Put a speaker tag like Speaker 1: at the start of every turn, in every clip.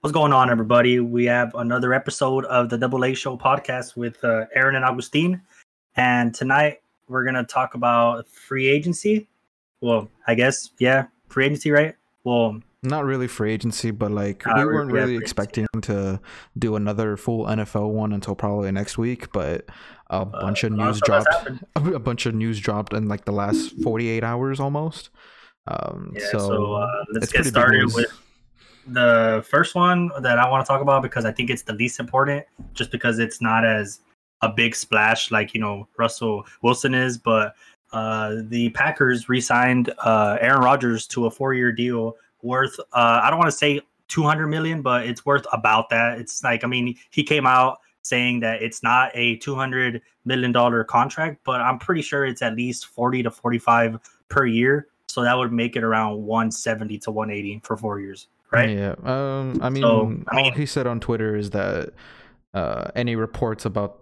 Speaker 1: What's going on, everybody? We have another episode of the Double A Show podcast with uh, Aaron and Augustine. And tonight we're going to talk about free agency. Well, I guess, yeah, free agency, right? Well,
Speaker 2: Not really free agency, but like
Speaker 1: Uh,
Speaker 2: we
Speaker 1: we-
Speaker 2: weren't
Speaker 1: we
Speaker 2: really expecting to do another full NFL one until probably next week. But a bunch of
Speaker 1: of
Speaker 2: news dropped. A bunch of news dropped in like the last forty-eight hours almost. Um,
Speaker 1: yeah,
Speaker 2: so,
Speaker 1: so, uh, let's get started with the first one that I want to talk about because I think it's the least important, just because it's not as a big splash like you know Russell Wilson is. But uh, the Packers re-signed uh, Aaron Rodgers to a four-year deal worth uh, I don't want to say 200 million, but it's worth about that. It's like I mean he came out saying that it's not a 200 million dollar contract, but I'm pretty sure it's at least 40 to 45 per year. So that would make it around 170 to 180 for four years, right?
Speaker 2: Yeah. Um. I mean,
Speaker 1: So, I
Speaker 2: all he said on Twitter is that uh, any reports about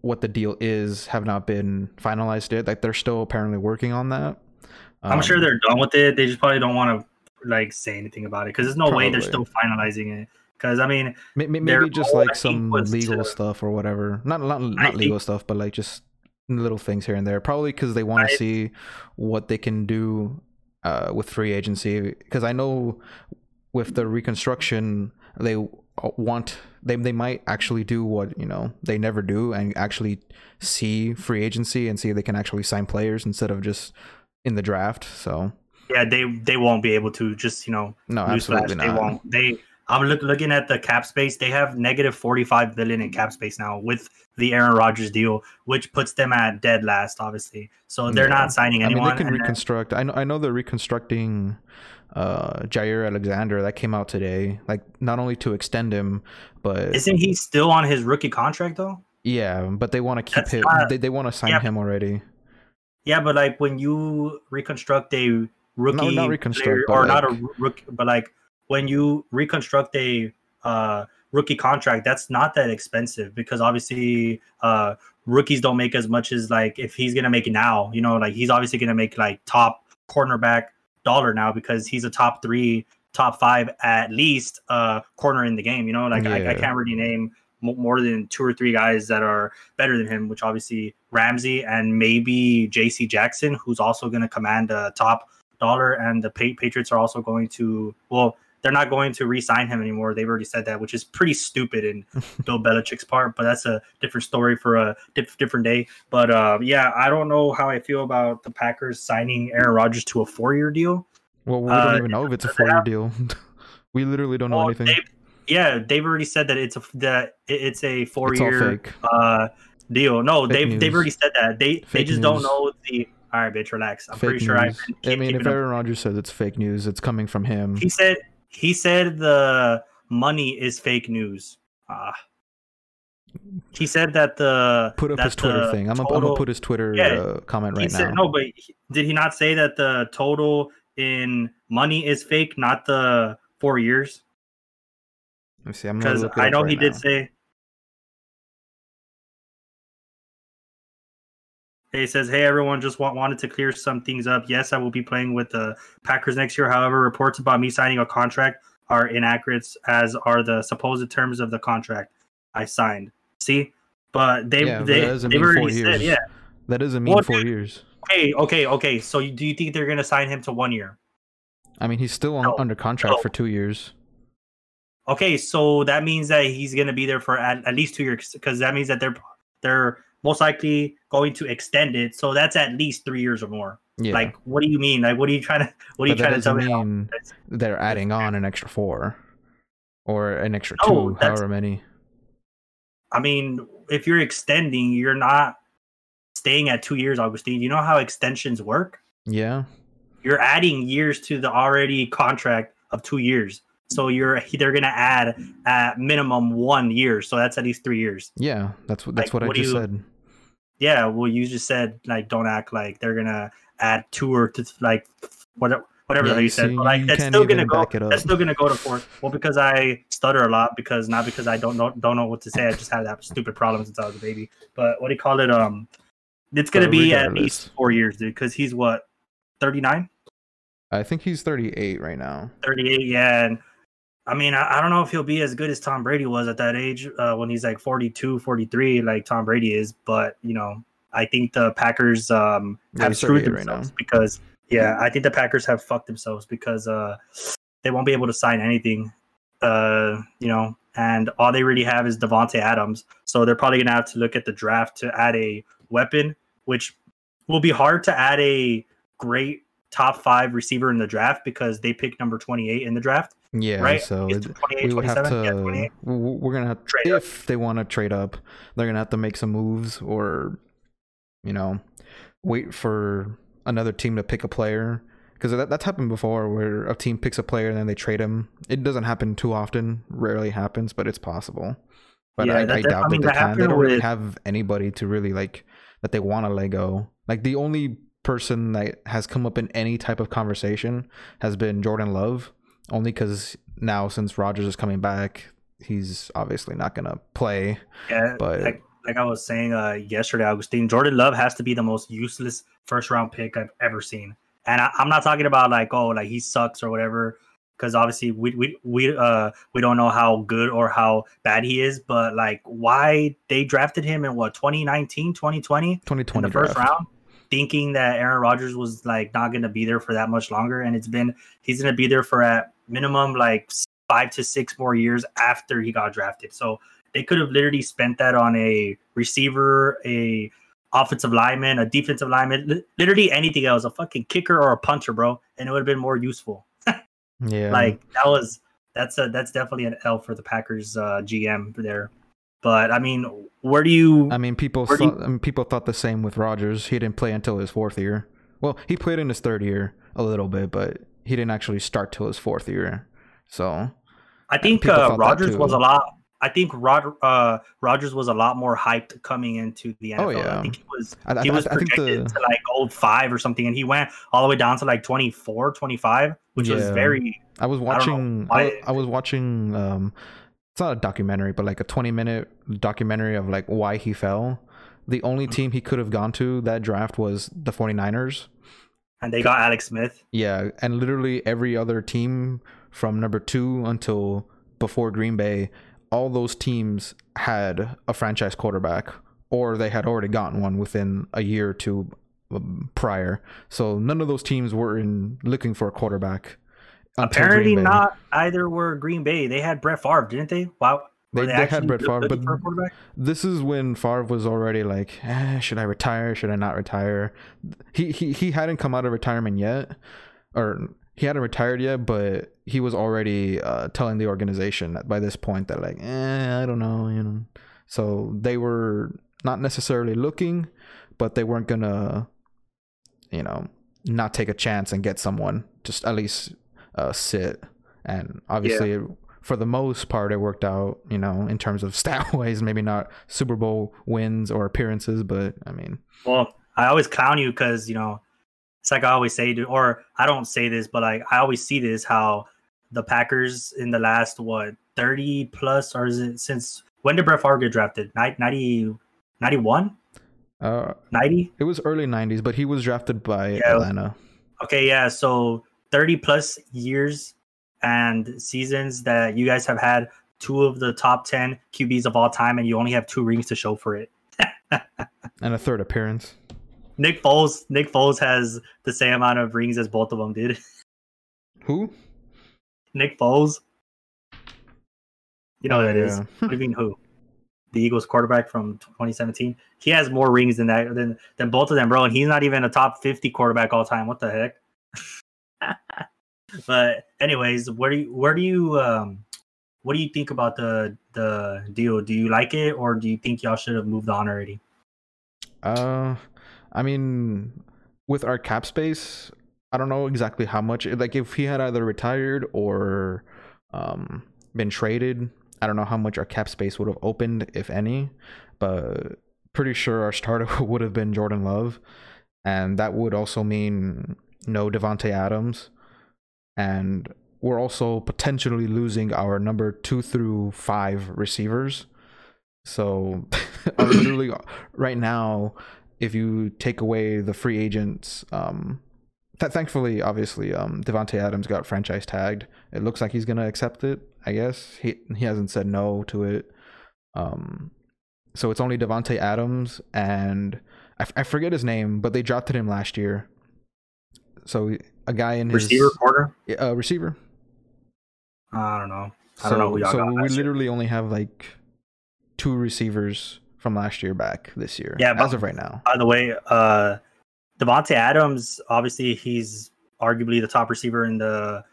Speaker 2: what the deal is have not been finalized yet. Like they're still apparently working on that.
Speaker 1: I'm sure
Speaker 2: Um,
Speaker 1: they're done with it. They just probably don't want to like say anything about it because there's no way they're still finalizing it. Because I mean,
Speaker 2: May- may- Maybe just like some legal
Speaker 1: to-
Speaker 2: stuff or whatever. Not not
Speaker 1: I
Speaker 2: not legal
Speaker 1: think-
Speaker 2: stuff, but like just little things here and there. Probably because they want to see what they can do uh, with free agency. Because I know with the reconstruction, they uh, want they they might actually do what you know they never do and actually see free agency and see if they can actually sign players instead of just in the draft. So
Speaker 1: yeah, they they won't be able to just you know
Speaker 2: no, absolutely
Speaker 1: they
Speaker 2: not.
Speaker 1: won't. They I'm look, looking at the cap space. They have negative 45 billion in cap space now with the Aaron Rodgers deal, which puts them at dead last, obviously. So they're
Speaker 2: Yeah.
Speaker 1: not signing
Speaker 2: I mean,
Speaker 1: anyone.
Speaker 2: they can
Speaker 1: and then-
Speaker 2: reconstruct. I know. I know they're reconstructing uh Jaire Alexander. That came out today. Like not only to extend him, but
Speaker 1: isn't he still on his rookie contract though?
Speaker 2: yeah, but they want to keep
Speaker 1: That's
Speaker 2: him.
Speaker 1: not-
Speaker 2: they they want to sign
Speaker 1: yeah,
Speaker 2: him already.
Speaker 1: Yeah, but like when you reconstruct a rookie
Speaker 2: not reconstruct,
Speaker 1: or not a rookie, but like when you reconstruct a uh, rookie contract, that's not that expensive because obviously uh, rookies don't make as much as like if he's gonna make now. You know, like he's obviously gonna make like top cornerback dollar now because he's a top three, top five at least uh, corner in the game. You know, like I, I can't really name mo- more than two or three guys that are better than him, which obviously Ramsey and maybe JC Jackson, who's also going to command a top dollar. And the pa- Patriots are also going to, well, they're not going to re sign him anymore. They've already said that, which is pretty stupid in Bill Belichick's part, but that's a different story for a diff- different day. But uh, yeah, I don't know how I feel about the Packers signing Aaron Rodgers to a four year deal.
Speaker 2: Well, we
Speaker 1: Uh,
Speaker 2: don't even know if it's a four year
Speaker 1: have-
Speaker 2: deal. we literally don't know
Speaker 1: Well,
Speaker 2: anything.
Speaker 1: they've- yeah, they've already said that it's a that it's a
Speaker 2: four-year
Speaker 1: uh deal. No,
Speaker 2: Fake
Speaker 1: they've they've already said that. They they
Speaker 2: Fake
Speaker 1: just don't know the. All right, bitch, relax. I'm
Speaker 2: fake
Speaker 1: pretty sure I've been
Speaker 2: I mean, if. Aaron Rodgers says it's fake news, it's coming from him.
Speaker 1: He said he said the money is fake news. Ah. he said that the
Speaker 2: Put up his Twitter thing. I'm gonna, I'm gonna put his Twitter
Speaker 1: Yeah,
Speaker 2: uh, comment right
Speaker 1: said,
Speaker 2: now.
Speaker 1: No, but he- did he not say that the total in money is fake, not the four years?
Speaker 2: Let me see. I'm gonna
Speaker 1: Because I know
Speaker 2: right
Speaker 1: he did say. He says, "Hey everyone, just want, wanted to clear some things up. Yes, I will be playing with the Packers next year. However, reports about me signing a contract are inaccurate, as are the supposed terms of the contract I signed. See, but they
Speaker 2: Yeah,
Speaker 1: they
Speaker 2: that doesn't
Speaker 1: they've
Speaker 2: mean four
Speaker 1: already said,
Speaker 2: years.
Speaker 1: yeah.
Speaker 2: That doesn't mean
Speaker 1: Well,
Speaker 2: four
Speaker 1: dude-
Speaker 2: years.
Speaker 1: Okay, okay, okay. So you, do you think they're gonna sign him to one year?
Speaker 2: I mean, he's still on,
Speaker 1: No,
Speaker 2: under contract
Speaker 1: no.
Speaker 2: for two years.
Speaker 1: Okay, so that means that he's going to be there for at, at least two years because that means that they're they're most likely going to extend it. So that's at least three years or more.
Speaker 2: Yeah.
Speaker 1: Like, what do you mean? Like, what are you trying to what are you
Speaker 2: but that
Speaker 1: trying to tell me?
Speaker 2: they're adding on an extra four or an extra
Speaker 1: No,
Speaker 2: two, however many.
Speaker 1: I mean, if you're extending, you're not staying at two years, Augustine. You know how extensions work?
Speaker 2: Yeah.
Speaker 1: You're adding years to the already contract of two years. So you're they're gonna add at minimum one year. So that's at least three years.
Speaker 2: Yeah. That's what that's
Speaker 1: Like,
Speaker 2: what I
Speaker 1: what do
Speaker 2: just
Speaker 1: you-
Speaker 2: said.
Speaker 1: Yeah, well, you just said like don't act like they're gonna add two or th- like whatever whatever
Speaker 2: Yeah,
Speaker 1: you said. But like that's still gonna go.
Speaker 2: back it up.
Speaker 1: That's still gonna go to four. Well, because I stutter a lot because not because I don't know don't know what to say. I just had that stupid problem since I was a baby. But what do you call it? Um, it's gonna
Speaker 2: But
Speaker 1: be at least four years, dude. Because he's what 39,
Speaker 2: I think he's 38 right now.
Speaker 1: 38, yeah, and I mean, I, I, don't know if he'll be as good as Tom Brady was at that age uh, when he's like 42, 43, like Tom Brady is. But, you know, I think the Packers um, have screwed themselves right because, yeah, I think the Packers have fucked themselves because uh, they won't be able to sign anything, uh, you know, and all they really have is Davante Adams. So they're probably going to have to look at the draft to add a weapon, which will be hard to add a great top five receiver in the draft because they picked number 28 in the draft.
Speaker 2: Yeah, right. So we would have to. Yeah, we're gonna have trade if up. they want to trade up, they're gonna have to make some moves or, you know, wait for another team to pick a player because that, that's happened before where a team picks a player and then they trade him. It doesn't happen too often, rarely happens, but it's possible. But yeah, I, I doubt I mean, that they can. They don't really have anybody to really like that they want to let go. Like the only person that has come up in any type of conversation has been Jordan Love, only because now since Rodgers is coming back, he's obviously not gonna play.
Speaker 1: Yeah, but like, like I was saying uh, yesterday, Augustine, Jordan Love has to be the most useless first round pick I've ever seen. And I, am not talking about like oh like he sucks or whatever, because obviously we we we uh we don't know how good or how bad he is, but like why they drafted him in what 2019, 2020,
Speaker 2: 2020 in
Speaker 1: the first round thinking that Aaron Rodgers was like not going to be there for that much longer, and it's been he's going to be there for at minimum like five to six more years after he got drafted. So they could have literally spent that on a receiver, a offensive lineman, a defensive lineman, literally anything else, a fucking kicker or a punter, bro, and it would have been more useful.
Speaker 2: yeah,
Speaker 1: like that was that's a that's definitely an L for the Packers uh, GM there. But I mean, where do you?
Speaker 2: I mean, people thought, you, I mean, people thought the same with Rodgers. He didn't play until his fourth year. Well, he played in his third year a little bit, but he didn't actually start till his fourth year. So,
Speaker 1: I think uh, Rodgers was a lot. I think Rod, uh, Rodgers was a lot more hyped coming into the NFL. Oh, yeah. I think he was I, he was I, projected the... to like old five or something, and he went all the way down to like 24, 25, which yeah. was very.
Speaker 2: I was watching. I, I, was watching. Um, it's not a documentary, but like a 20 minute documentary of like why he fell. The only team he could have gone to that draft was the 49ers.
Speaker 1: And they got Alex Smith.
Speaker 2: Yeah. And literally every other team from number two until before Green Bay, all those teams had a franchise quarterback or they had already gotten one within a year or two um, prior. So none of those teams were in looking for a quarterback
Speaker 1: Apparently not either were Green Bay. They had Brett Favre, didn't they? Wow.
Speaker 2: They, they, they had Brett Favre, but this is when Favre was already like, eh, should I retire? Should I not retire? He he he hadn't come out of retirement yet, or he hadn't retired yet, but he was already uh, telling the organization that by this point that like, eh, I don't know, you know. So they were not necessarily looking, but they weren't gonna, you know, not take a chance and get someone. Just at least uh, sit. And obviously, yeah. For the most part, it worked out, you know, in terms of stat wise, maybe not Super Bowl wins or appearances, but I mean.
Speaker 1: Well, I always clown you because, you know, it's like I always say, or I don't say this, but like I always see this how the Packers in the last, what, 30 plus, or is it since when did Brett Favre get drafted? 90, 91?
Speaker 2: Uh,
Speaker 1: 90?
Speaker 2: It was early 90s, but he was drafted by yeah. Atlanta.
Speaker 1: Okay, yeah. So 30 plus years and seasons that you guys have had two of the top 10 QBs of all time, and you only have two rings to show for it.
Speaker 2: and a third appearance.
Speaker 1: Nick Foles. Nick Foles has the same amount of rings as both of them did.
Speaker 2: Who?
Speaker 1: Nick Foles. You know who that is. Yeah. what do you mean who? The Eagles quarterback from 2017. He has more rings than that than than both of them, bro. And he's not even a top 50 quarterback all time. What the heck? but anyways, where do you where do you um what do you think about the the deal? Do you like it or do you think y'all should have moved on already?
Speaker 2: Uh I mean with our cap space, I don't know exactly how much like if he had either retired or um been traded, I don't know how much our cap space would have opened if any, but pretty sure our starter would have been Jordan Love and that would also mean no Davante Adams, and we're also potentially losing our number two through five receivers. So, literally, right now, if you take away the free agents, um, th- thankfully, obviously, um, Davante Adams got franchise tagged. It looks like he's gonna accept it. I guess he he hasn't said no to it. Um, so it's only Davante Adams and I, f- I forget his name, but they drafted him last year. So a guy in his
Speaker 1: Receiver quarter.
Speaker 2: Yeah, uh, receiver.
Speaker 1: I don't know. I
Speaker 2: So,
Speaker 1: don't know who y'all
Speaker 2: so
Speaker 1: got
Speaker 2: we
Speaker 1: last year.
Speaker 2: literally only have like two receivers from last year back this year.
Speaker 1: Yeah, but-
Speaker 2: as of right now.
Speaker 1: By the way, uh, Davante Adams, obviously, he's arguably the top receiver in the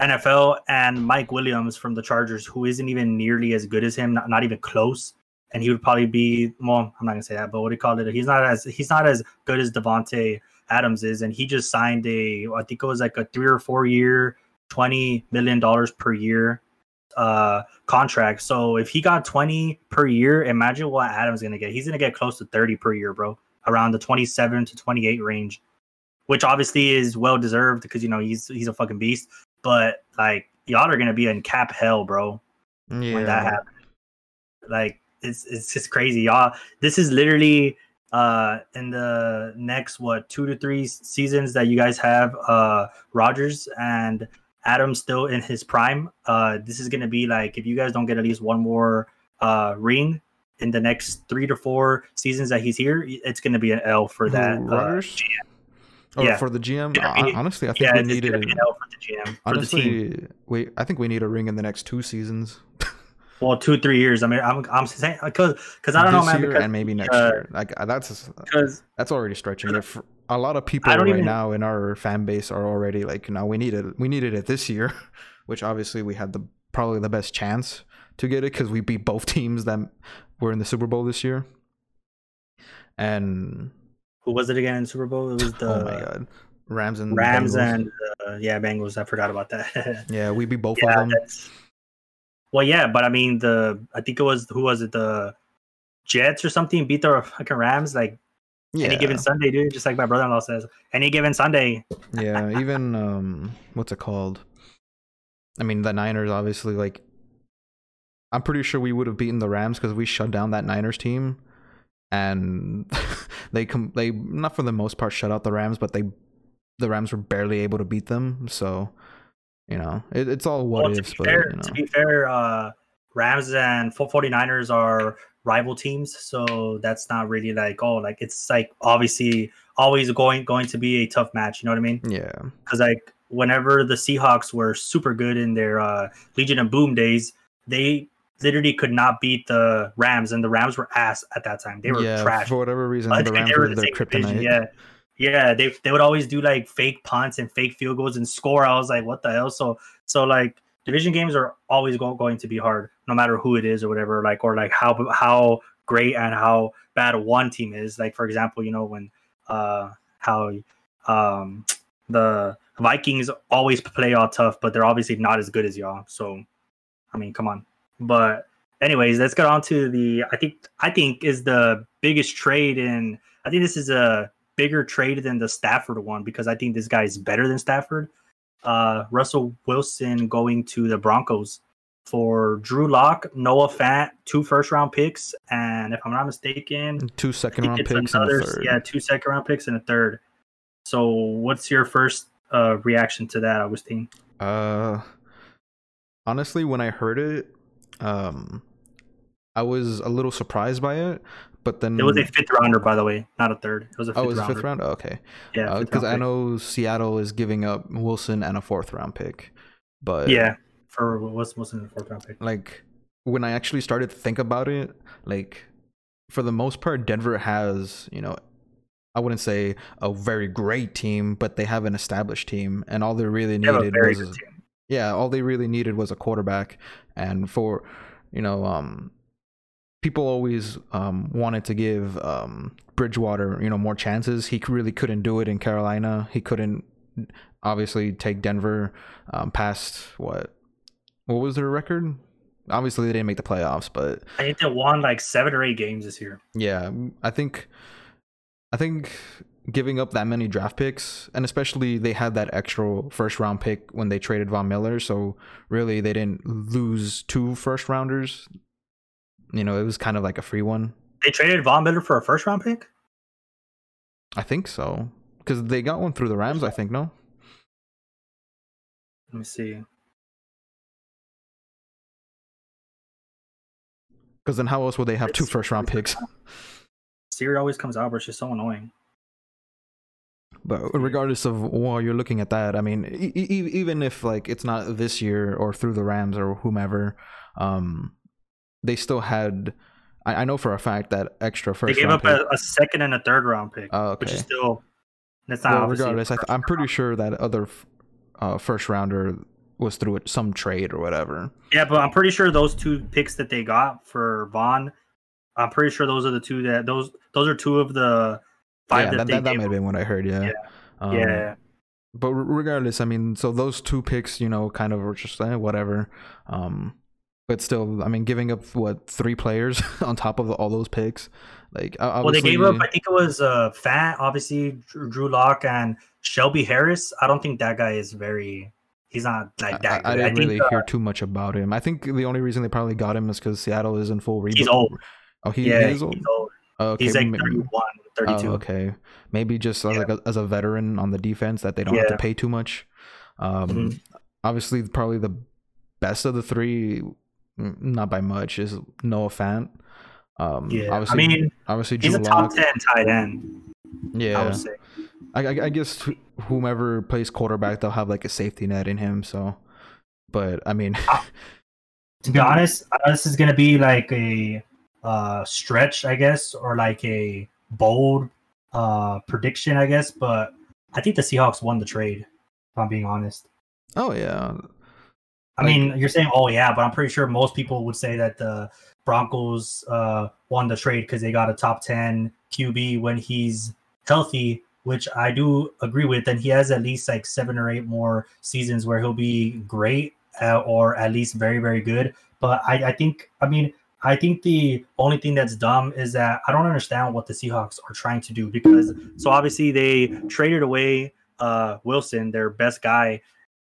Speaker 1: NFL, and Mike Williams from the Chargers, who isn't even nearly as good as him, not, not even close. And he would probably be well. I'm not gonna say that, but what do you call it? He's not as he's not as good as Davante Adams is, and he just signed a I think it was like a three or four year, twenty million dollars per year uh contract. So if he got 20 per year, imagine what Adams gonna get. He's gonna get close to 30 per year, bro. Around the 27 to 28 range, which obviously is well deserved because you know he's he's a fucking beast. But like y'all are gonna be in cap hell, bro, Yeah. when that happens. Like it's it's just crazy, y'all. This is literally uh in the next what two to three seasons that you guys have uh Rodgers and Adams still in his prime. Uh this is gonna be like if you guys don't get at least one more uh ring in the next three to four seasons that he's here, it's gonna be an L for that. Uh,
Speaker 2: Rodgers?
Speaker 1: GM.
Speaker 2: Oh,
Speaker 1: yeah.
Speaker 2: for the GM.
Speaker 1: Yeah,
Speaker 2: hon-
Speaker 1: he-
Speaker 2: honestly, I think
Speaker 1: Yeah,
Speaker 2: we needed.
Speaker 1: an L for the GM for the team.
Speaker 2: Honestly, we I think we need a ring in the next two seasons.
Speaker 1: Well, two three years. I mean, I'm I'm saying because because I don't
Speaker 2: this
Speaker 1: know, man.
Speaker 2: year
Speaker 1: Because
Speaker 2: and maybe next
Speaker 1: uh,
Speaker 2: year. Like uh, that's that's already stretching it. For, a lot of people right
Speaker 1: even-
Speaker 2: now in our fan base are already like, no, we needed we needed it this year, which obviously we had the probably the best chance to get it because we beat both teams that were in the Super Bowl this year. And
Speaker 1: who was it again in Super Bowl? It was the
Speaker 2: oh my god, Rams and
Speaker 1: Rams
Speaker 2: Bengals.
Speaker 1: and uh, yeah, Bengals. I forgot about that.
Speaker 2: yeah, we beat both
Speaker 1: yeah,
Speaker 2: of them.
Speaker 1: Well, yeah, but I mean the I think it was who was it the Jets or something beat the fucking Rams like
Speaker 2: Yeah,
Speaker 1: any given Sunday, dude. Just like my brother-in-law says, any given Sunday.
Speaker 2: yeah. Even um, what's it called? I mean, the Niners obviously like. I'm pretty sure we would have beaten the Rams because we shut down that Niners team, and they come they not for the most part shut out the Rams, but they the Rams were barely able to beat them. So, you know, it, it's all what
Speaker 1: well, to be
Speaker 2: but
Speaker 1: fair,
Speaker 2: you know,
Speaker 1: to be fair, uh, Rams and 49ers are rival teams, so that's not really like oh, like it's like obviously always going going to be a tough match. You know what I mean?
Speaker 2: yeah,
Speaker 1: because like whenever the Seahawks were super good in their uh, Legion and Boom days, they literally could not beat the Rams, and the Rams were ass at that time. They were
Speaker 2: yeah.
Speaker 1: trash.
Speaker 2: For whatever reason,
Speaker 1: I
Speaker 2: the Rams
Speaker 1: were the
Speaker 2: their
Speaker 1: same division,
Speaker 2: kryptonite.
Speaker 1: Yeah, yeah. They they would always do like fake punts and fake field goals and score. I was like, what the hell? So so like division games are always go- going to be hard, no matter who it is or whatever. Like or like how how great and how bad one team is. Like for example, you know when uh how um the Vikings always play all tough, but they're obviously not as good as y'all. So I mean, come on. But anyways, let's get on to the I think I think is the biggest trade in I think this is a bigger trade than the Stafford one because I think this guy is better than Stafford. Uh Russell Wilson going to the Broncos for Drew Lock, Noah Fant, two first round picks, and if I'm not mistaken,
Speaker 2: Two second round picks and a
Speaker 1: another
Speaker 2: third.
Speaker 1: yeah, two second round picks and a third. So what's your first uh reaction to that, Augustine?
Speaker 2: Uh, honestly, when I heard it, um, I was a little surprised by it, but then
Speaker 1: It was a fifth rounder, by the way, not a third. It was a fifth
Speaker 2: oh, it was a
Speaker 1: rounder.
Speaker 2: fifth round. Oh, okay,
Speaker 1: Yeah,
Speaker 2: because
Speaker 1: round
Speaker 2: I know Seattle is giving up Wilson and a fourth round pick, but
Speaker 1: Yeah, for what's what's in the fourth round pick.
Speaker 2: like when I actually started to think about it, like for the most part, Denver has you know. I wouldn't say a very great team, but they have an established team, and all they really
Speaker 1: They a
Speaker 2: needed
Speaker 1: very
Speaker 2: was yeah, all they really needed was a quarterback. And for, you know, um, people always um, wanted to give um, Bridgewater, you know, more chances. He really couldn't do it in Carolina. He couldn't obviously take Denver um, past what? What was their record? Obviously, they didn't make the playoffs, but
Speaker 1: I think they won like seven or eight games this year.
Speaker 2: yeah, I think, I think giving up that many draft picks, and especially they had that extra first round pick when they traded Von Miller, so really they didn't lose two first rounders. You know, it was kind of like a free one.
Speaker 1: They traded Von Miller for a first round pick.
Speaker 2: I think so, because they got one through the Rams, I think. No,
Speaker 1: Let me see.
Speaker 2: because then how else would they have two
Speaker 1: It's-
Speaker 2: first round picks?
Speaker 1: Siri always comes out, but it's just so annoying.
Speaker 2: But regardless of while you're looking at that, I mean, e- e- even if like it's not this year or through the Rams or whomever, um, they still had. I, I know for a fact that extra first.
Speaker 1: They
Speaker 2: gave
Speaker 1: up a, a second and a third round pick,
Speaker 2: Oh,
Speaker 1: which is still that's not
Speaker 2: Well, regardless, I I'm pretty sure that other uh, first rounder was through it, some trade or whatever.
Speaker 1: Yeah, but I'm pretty sure those two picks that they got for Von, I'm pretty sure those are the two that those those are two of the five
Speaker 2: yeah,
Speaker 1: that,
Speaker 2: that,
Speaker 1: they
Speaker 2: that, that might have been what I heard. Yeah.
Speaker 1: Yeah.
Speaker 2: Um,
Speaker 1: yeah,
Speaker 2: But regardless, I mean, so those two picks, you know, kind of were just eh, whatever. Um, but still, I mean, giving up what three players on top of all those picks, like
Speaker 1: Well, they gave up. I think it was uh, Fant, obviously Drew, Lock and Shelby Harris. I don't think that guy is very. He's not like
Speaker 2: I,
Speaker 1: that.
Speaker 2: I
Speaker 1: good.
Speaker 2: didn't
Speaker 1: think,
Speaker 2: really
Speaker 1: uh,
Speaker 2: hear too much about him. I think the only reason they probably got him is because Seattle is in full rebuild.
Speaker 1: he's old.
Speaker 2: Oh, he,
Speaker 1: yeah,
Speaker 2: he is old.
Speaker 1: he's old.
Speaker 2: Oh, okay.
Speaker 1: He's like
Speaker 2: m-
Speaker 1: 31, 32.
Speaker 2: Oh, okay. Maybe just as
Speaker 1: Yeah.
Speaker 2: like a, as a veteran on the defense that they don't have to pay too much. Um,
Speaker 1: Mhm.
Speaker 2: obviously, probably the best of the three, not by much, is Noah Fant. Um,
Speaker 1: Yeah, I
Speaker 2: obviously,
Speaker 1: mean,
Speaker 2: obviously,
Speaker 1: he's
Speaker 2: Drew
Speaker 1: a top
Speaker 2: Lock.
Speaker 1: 10 tight end. I
Speaker 2: Yeah. I, I, I guess whomever plays quarterback, they'll have like a safety net in him. So, but I mean,
Speaker 1: To be honest, this is gonna be like a uh, stretch, I guess, or like a bold uh, prediction, I guess. But I think the Seahawks won the trade. If I'm being honest.
Speaker 2: oh yeah,
Speaker 1: I mean, you're saying, oh yeah, but I'm pretty sure most people would say that the Broncos uh, won the trade because they got a top 10 QB when he's healthy, which I do agree with. And he has at least like seven or eight more seasons where he'll be great uh, or at least very, very good. But I, I think, I mean, I think the only thing that's dumb is that I don't understand what the Seahawks are trying to do because so obviously they traded away uh, Wilson, their best guy,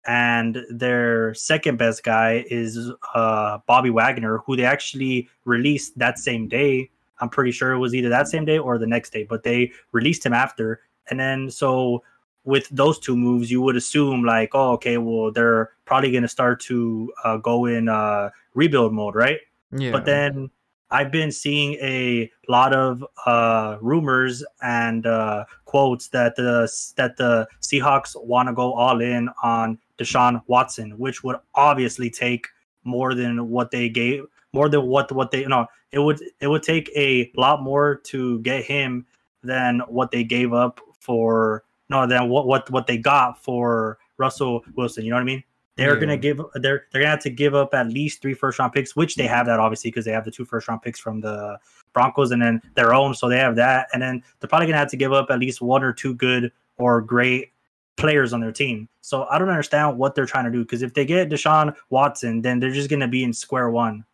Speaker 1: and their second best guy is uh, Bobby Wagner, who they actually released that same day. I'm pretty sure it was either that same day or the next day, but they released him after. And then so with those two moves, you would assume like, oh, okay, well they're probably going to start to uh, go in uh, rebuild mode, right?
Speaker 2: yeah.
Speaker 1: But then I've been seeing a lot of uh, rumors and uh, quotes that the that the Seahawks want to go all in on Deshaun Watson, which would obviously take more than what they gave, more than what what they no, it would it would take a lot more to get him than what they gave up for no than what what what they got for Russell Wilson. You know what I mean? They're
Speaker 2: Yeah.
Speaker 1: gonna give they're they're gonna have to give up at least three first round picks, which they have that obviously because they have the two first round picks from the Broncos and then their own, so they have that, and then they're probably gonna have to give up at least one or two good or great players on their team. So I don't understand what they're trying to do because if they get Deshaun Watson, then they're just gonna be in square one,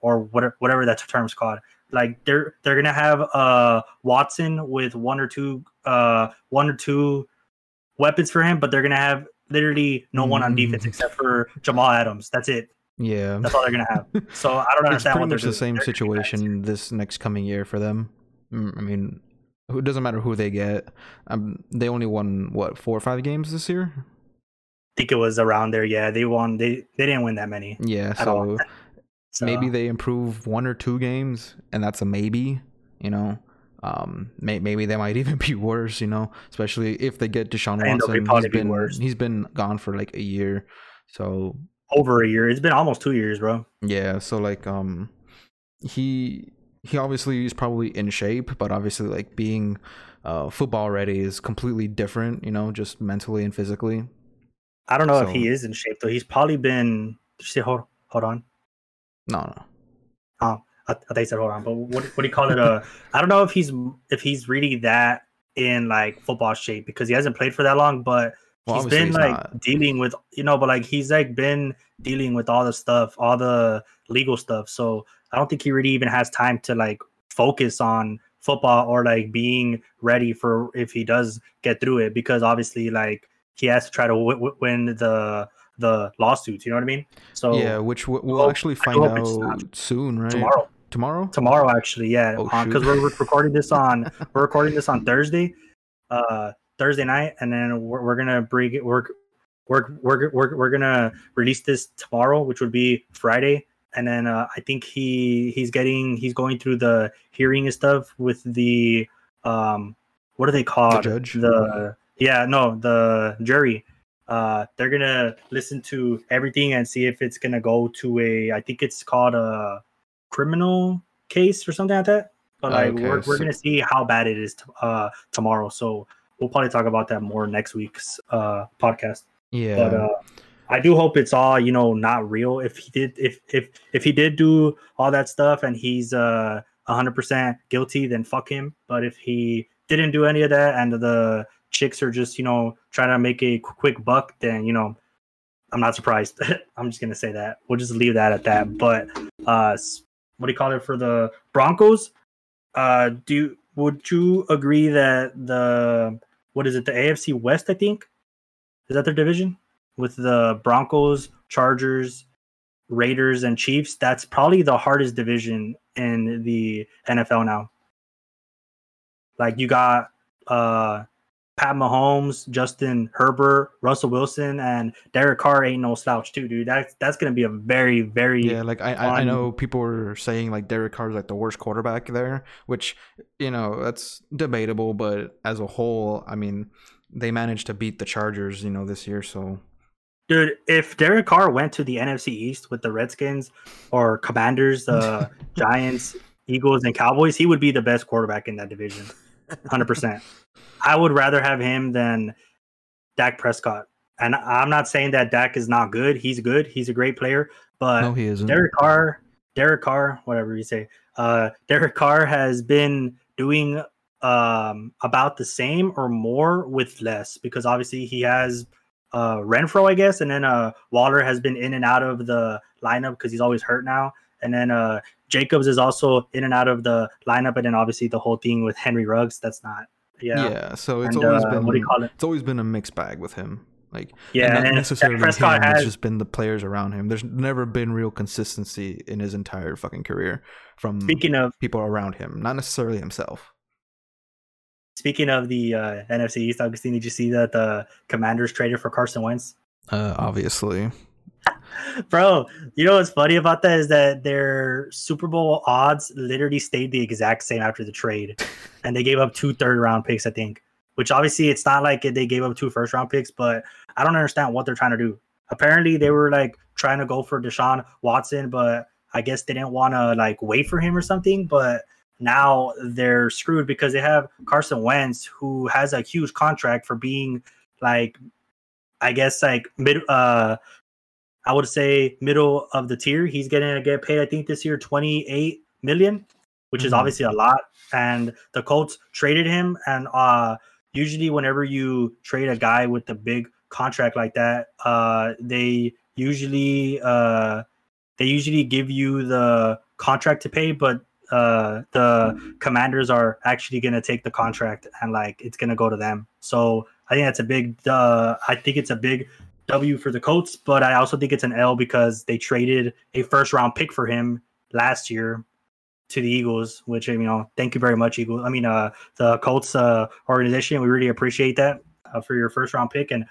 Speaker 1: or whatever whatever that term's called. Like they're they're gonna have uh Watson with one or two uh one or two weapons for him, but they're gonna have literally no one on defense
Speaker 2: Mm.
Speaker 1: except for Jamal Adams. That's it.
Speaker 2: yeah.
Speaker 1: That's all they're gonna have. So I don't
Speaker 2: it's
Speaker 1: understand
Speaker 2: pretty
Speaker 1: what they're
Speaker 2: much the
Speaker 1: doing.
Speaker 2: same
Speaker 1: They're gonna be bad.
Speaker 2: situation this next coming year for them. Mm, I mean, it doesn't matter who they get. Um, they only won what four or five games this year.
Speaker 1: I think it was around there. Yeah, they won. They they didn't win that many.
Speaker 2: Yeah, so
Speaker 1: So,
Speaker 2: maybe they improve one or two games, and that's a maybe. You know, um, may, maybe they might even be worse. You know, especially if they get Deshaun
Speaker 1: I
Speaker 2: Watson. He's
Speaker 1: be
Speaker 2: been
Speaker 1: worse.
Speaker 2: he's been gone for like a year, so
Speaker 1: over a year. It's been almost two years, bro.
Speaker 2: Yeah, so like um he he obviously is probably in shape, but obviously like being uh football ready is completely different, you know, just mentally and physically.
Speaker 1: I don't know
Speaker 2: So-
Speaker 1: if he is in shape though. He's probably been. Did you say hold hold on?
Speaker 2: No, no.
Speaker 1: I, I thought you said hold on, but what what do you call it? Uh, I don't know if he's if he's really that in like football shape because he hasn't played for that long, but
Speaker 2: Well,
Speaker 1: he's been
Speaker 2: he's
Speaker 1: like
Speaker 2: not.
Speaker 1: dealing with you know, but like he's like been dealing with all the stuff, all the legal stuff. So I don't think he really even has time to like focus on football or like being ready for if he does get through it because obviously like he has to try to w- w- win the the lawsuits. You know what I mean? So
Speaker 2: yeah, which we'll actually find out soon, right?
Speaker 1: tomorrow
Speaker 2: Tomorrow?
Speaker 1: tomorrow actually yeah
Speaker 2: Oh,
Speaker 1: because we're recording this on we're recording this on thursday uh Thursday night, and then we're, we're gonna bring it. work. Work, we're we're we're we're gonna release this tomorrow, which would be Friday, and then uh, I think he he's getting he's going through the hearing and stuff with the um what are they called?
Speaker 2: The judge?
Speaker 1: The yeah, no, the jury. Uh, they're gonna listen to everything and see if it's gonna go to a. I think it's called a criminal case or something like that. But like
Speaker 2: Okay,
Speaker 1: we're, we're
Speaker 2: so-
Speaker 1: gonna see how bad it is t- uh tomorrow. So we'll probably talk about that more next week's uh podcast.
Speaker 2: Yeah.
Speaker 1: But uh, I do hope it's all you know not real. If he did, if if if he did do all that stuff and he's uh 100% guilty, then fuck him. But if he didn't do any of that and the chicks are just you know trying to make a quick buck, then you know I'm not surprised. I'm just gonna say that. We'll just leave that at that. But uh, what do you call it for the Broncos? Uh, do would you agree that the what is it the AFC West? I think is that their division with the Broncos, Chargers, Raiders, and Chiefs. That's probably the hardest division in the NFL now. Like you got uh Pat Mahomes, Justin Herbert, Russell Wilson, and Derek Carr ain't no slouch too, dude. That's that's gonna be a very, very
Speaker 2: yeah, like I, I I know people were saying like Derek Carr's like the worst quarterback there, which you know that's debatable, but as a whole, I mean, they managed to beat the Chargers, you know, this year. So
Speaker 1: Dude, if Derek Carr went to the NFC East with the Redskins or Commanders, uh, Giants, Eagles, and Cowboys, he would be the best quarterback in that division. 100%. I would rather have him than Dak Prescott. And I'm not saying that Dak is not good. He's good. He's a great player. But
Speaker 2: no, he isn't.
Speaker 1: Derek Carr, Derek Carr, whatever you say, uh, Derek Carr has been doing um, about the same or more with less because obviously he has uh, Renfrow, I guess, and then uh, Waller has been in and out of the lineup because he's always hurt now, and then uh, Jacobs is also in and out of the lineup, and then obviously the whole thing with Henry Ruggs. That's not, yeah.
Speaker 2: yeah. so it's
Speaker 1: And,
Speaker 2: always
Speaker 1: uh,
Speaker 2: been
Speaker 1: what do you call it?
Speaker 2: it's always been a mixed bag with him. Like
Speaker 1: Yeah,
Speaker 2: and not
Speaker 1: and
Speaker 2: necessarily
Speaker 1: Prescott
Speaker 2: him.
Speaker 1: has
Speaker 2: It's just been the players around him. There's never been real consistency in his entire fucking career from
Speaker 1: speaking of
Speaker 2: people around him, not necessarily himself.
Speaker 1: speaking of the uh, NFC East, Augustine, did you see that the Commanders traded for Carson Wentz?
Speaker 2: Uh, obviously,
Speaker 1: Bro, you know what's funny about that is that their Super Bowl odds literally stayed the exact same after the trade, and they gave up two third round picks, I think. Which obviously it's not like they gave up two first round picks, but I don't understand what they're trying to do. Apparently they were like trying to go for Deshaun Watson, but I guess they didn't want to like wait for him or something. But now they're screwed because they have Carson Wentz, who has a huge contract for being like, I guess like mid uh I would say middle of the tier. He's going to get paid, I think, this year 28 million, which is
Speaker 2: Mhm.
Speaker 1: obviously a lot. And the Colts traded him. And uh, usually, whenever you trade a guy with a big contract like that, uh, they usually uh, they usually give you the contract to pay, but uh, the commanders are actually going to take the contract and like it's going to go to them. So I think that's a big. Uh, I think it's a big W for the Colts, but I also think it's an L because they traded a first round pick for him last year to the Eagles, which you know, thank you very much, Eagles. I mean, uh, the Colts uh, organization, we really appreciate that uh, for your first round pick. And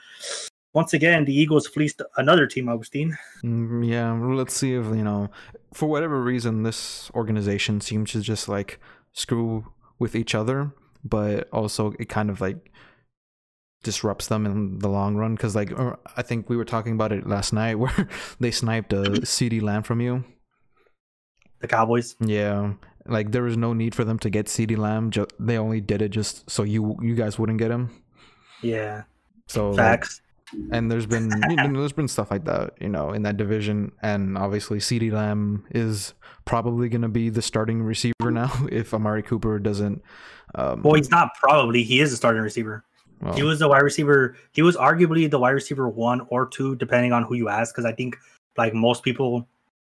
Speaker 1: once again, the Eagles fleeced another team, Augustine.
Speaker 2: Mm, yeah. Let's see if you know, for whatever reason, this organization seems to just like screw with each other, but also it kind of like disrupts them in the long run. Because like uh, I think we were talking about it last night, where they sniped a CeeDee Lamb from you.
Speaker 1: The Cowboys.
Speaker 2: Yeah, like there was no need for them to get CeeDee Lamb. Ju- they only did it just so you you guys wouldn't get him.
Speaker 1: Yeah,
Speaker 2: So like,
Speaker 1: facts.
Speaker 2: and there's been you know, there's been stuff like that, you know, in that division, and obviously CeeDee Lamb is probably going to be the starting receiver now if Amari Cooper doesn't. Um,
Speaker 1: well, he's not probably. He is a starting receiver. He was the wide receiver. He was arguably the wide receiver one or two, depending on who you ask. Because I think like most people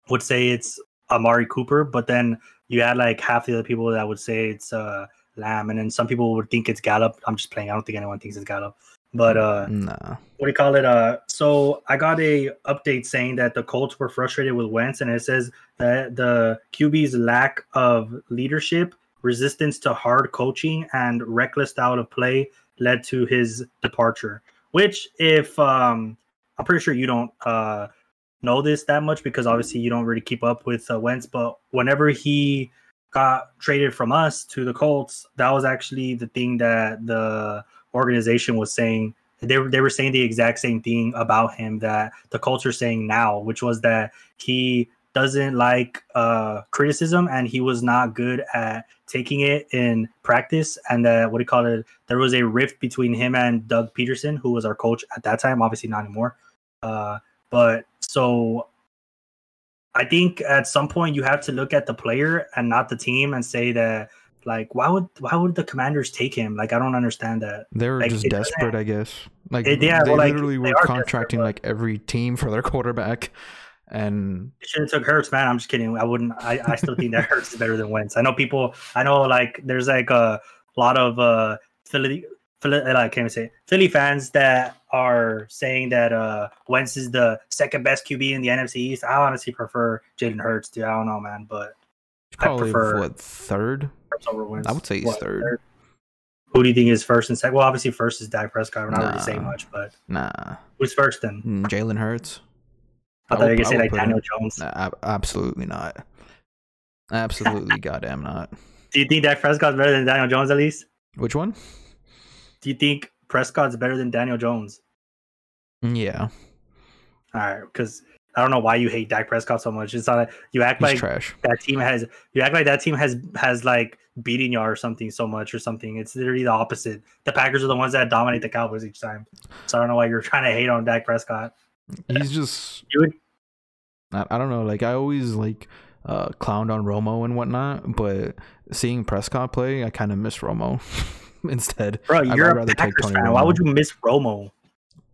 Speaker 1: would say it's Amari Cooper, but then you had like half the other people that would say it's uh Lamb, and then some people would think it's Gallup. I'm just playing. I don't think anyone thinks it's Gallup. But uh,
Speaker 2: nah.
Speaker 1: what do you call it? Uh, so I got a update saying that the Colts were frustrated with Wentz, and it says that the QB's lack of leadership, resistance to hard coaching, and reckless style of play led to his departure. Which, if um, I'm pretty sure you don't uh, know this that much because obviously you don't really keep up with uh, Wentz, but whenever he got traded from us to the Colts, that was actually the thing that the organization was saying. They were, they were saying the exact same thing about him that the Colts are saying now, which was that he doesn't like uh, criticism and he was not good at taking it in practice. And that what do you call it? There was a rift between him and Doug Pederson, who was our coach at that time, obviously not anymore. Uh, but so I think at some point you have to look at the player and not the team and say that like why would why would the commanders take him? Like I don't understand that.
Speaker 2: They're
Speaker 1: Like,
Speaker 2: just desperate, I guess. Like
Speaker 1: It- yeah,
Speaker 2: they
Speaker 1: well,
Speaker 2: literally
Speaker 1: they
Speaker 2: were
Speaker 1: desperate,
Speaker 2: contracting like every team for their quarterback, and
Speaker 1: They should have took Hurts, man. I'm just kidding. I wouldn't. I, I still think that Hurts is better than Wentz. I know people. I know like there's like a lot of uh Philly, Philly. I can't even say it, Philly fans that are saying that uh Wentz is the second best QB in the NFC East. I honestly prefer Jaden Hurts, dude. I don't know, man, but I prefer-
Speaker 2: what third?
Speaker 1: Over Wentz.
Speaker 2: I would say he's
Speaker 1: What,
Speaker 2: third.
Speaker 1: Who do you think is first and second? Well, obviously first is Dak Prescott. We're not really saying
Speaker 2: Nah.
Speaker 1: much, but
Speaker 2: Nah,
Speaker 1: who's first then?
Speaker 2: Mm, Jalen Hurts.
Speaker 1: I thought
Speaker 2: would-
Speaker 1: you were gonna say like Daniel
Speaker 2: him-
Speaker 1: Jones.
Speaker 2: Absolutely not. Absolutely goddamn not.
Speaker 1: Do you think Dak Prescott's better than Daniel Jones at least?
Speaker 2: Which one?
Speaker 1: Do you think Prescott's better than Daniel Jones?
Speaker 2: Yeah,
Speaker 1: All right, because I don't know why you hate Dak Prescott so much. It's not like you act
Speaker 2: he's
Speaker 1: like
Speaker 2: trash.
Speaker 1: that team has you act like that team has has like beating you or something so much or something. It's literally the opposite. The Packers are the ones that dominate the Cowboys each time. So I don't know why you're trying to hate on Dak Prescott.
Speaker 2: He's just I, I don't know. Like I always like uh clowned on Romo and whatnot, but seeing Prescott play, I kind of miss Romo instead.
Speaker 1: bro,
Speaker 2: I'd
Speaker 1: you're a
Speaker 2: rather take
Speaker 1: Packers fan. Why would you miss Romo?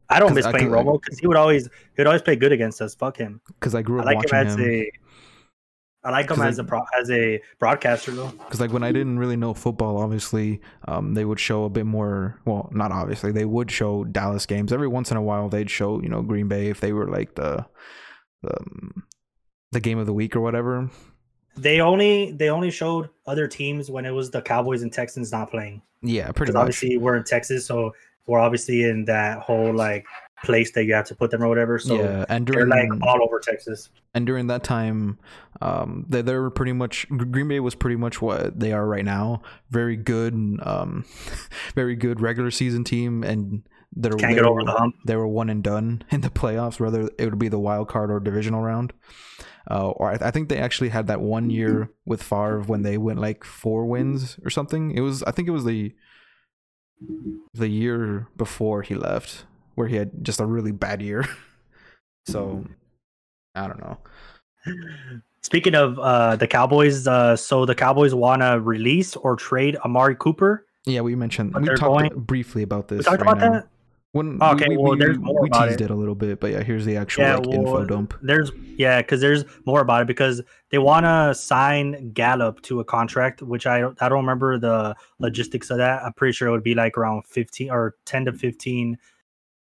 Speaker 1: I don't miss
Speaker 2: I
Speaker 1: playing
Speaker 2: I-
Speaker 1: Romo because he would always he would always play good against us. Fuck him.
Speaker 2: Because I grew
Speaker 1: I
Speaker 2: up
Speaker 1: like him
Speaker 2: watching
Speaker 1: as
Speaker 2: him.
Speaker 1: I like him
Speaker 2: 'Cause
Speaker 1: as
Speaker 2: I-
Speaker 1: a pro, as a broadcaster though.
Speaker 2: Because like when I didn't really know football, obviously, um, they would show a bit more. Well, not obviously, they would show Dallas games every once in a while. They'd show you know Green Bay if they were like the the um, the game of the week or whatever.
Speaker 1: They only they only showed other teams when it was the Cowboys and Texans not playing.
Speaker 2: Yeah, pretty
Speaker 1: Because
Speaker 2: much.
Speaker 1: obviously we're in Texas, so we're obviously in that whole like place that you have to put them or whatever. So
Speaker 2: yeah, and
Speaker 1: they're
Speaker 2: during
Speaker 1: like all over Texas.
Speaker 2: and during that time, um, they they were pretty much Green Bay was pretty much what they are right now. Very good, um, very good regular season team, and they're
Speaker 1: Can't
Speaker 2: they
Speaker 1: get
Speaker 2: were-
Speaker 1: over the hump.
Speaker 2: they were one and done in the playoffs, whether it would be the wild card or divisional round. Uh, or I, I think they actually had that one year with Favre when they went like four wins or something. It was I think it was the the year before he left where he had just a really bad year. so I don't know.
Speaker 1: Speaking of uh, the Cowboys, uh, so the Cowboys want to release or trade Amari Cooper.
Speaker 2: Yeah, we mentioned we talked
Speaker 1: going-
Speaker 2: briefly about this.
Speaker 1: We talked
Speaker 2: right
Speaker 1: about
Speaker 2: now.
Speaker 1: that.
Speaker 2: When,
Speaker 1: Okay,
Speaker 2: we, we,
Speaker 1: well,
Speaker 2: we,
Speaker 1: there's more
Speaker 2: we teased
Speaker 1: it.
Speaker 2: it. a little bit, but yeah, here's the actual
Speaker 1: Yeah,
Speaker 2: like
Speaker 1: well,
Speaker 2: info dump.
Speaker 1: There's yeah, because there's more about it because they want to sign Gallup to a contract, which I I don't remember the logistics of that. I'm pretty sure it would be like around 15 or 10 to 15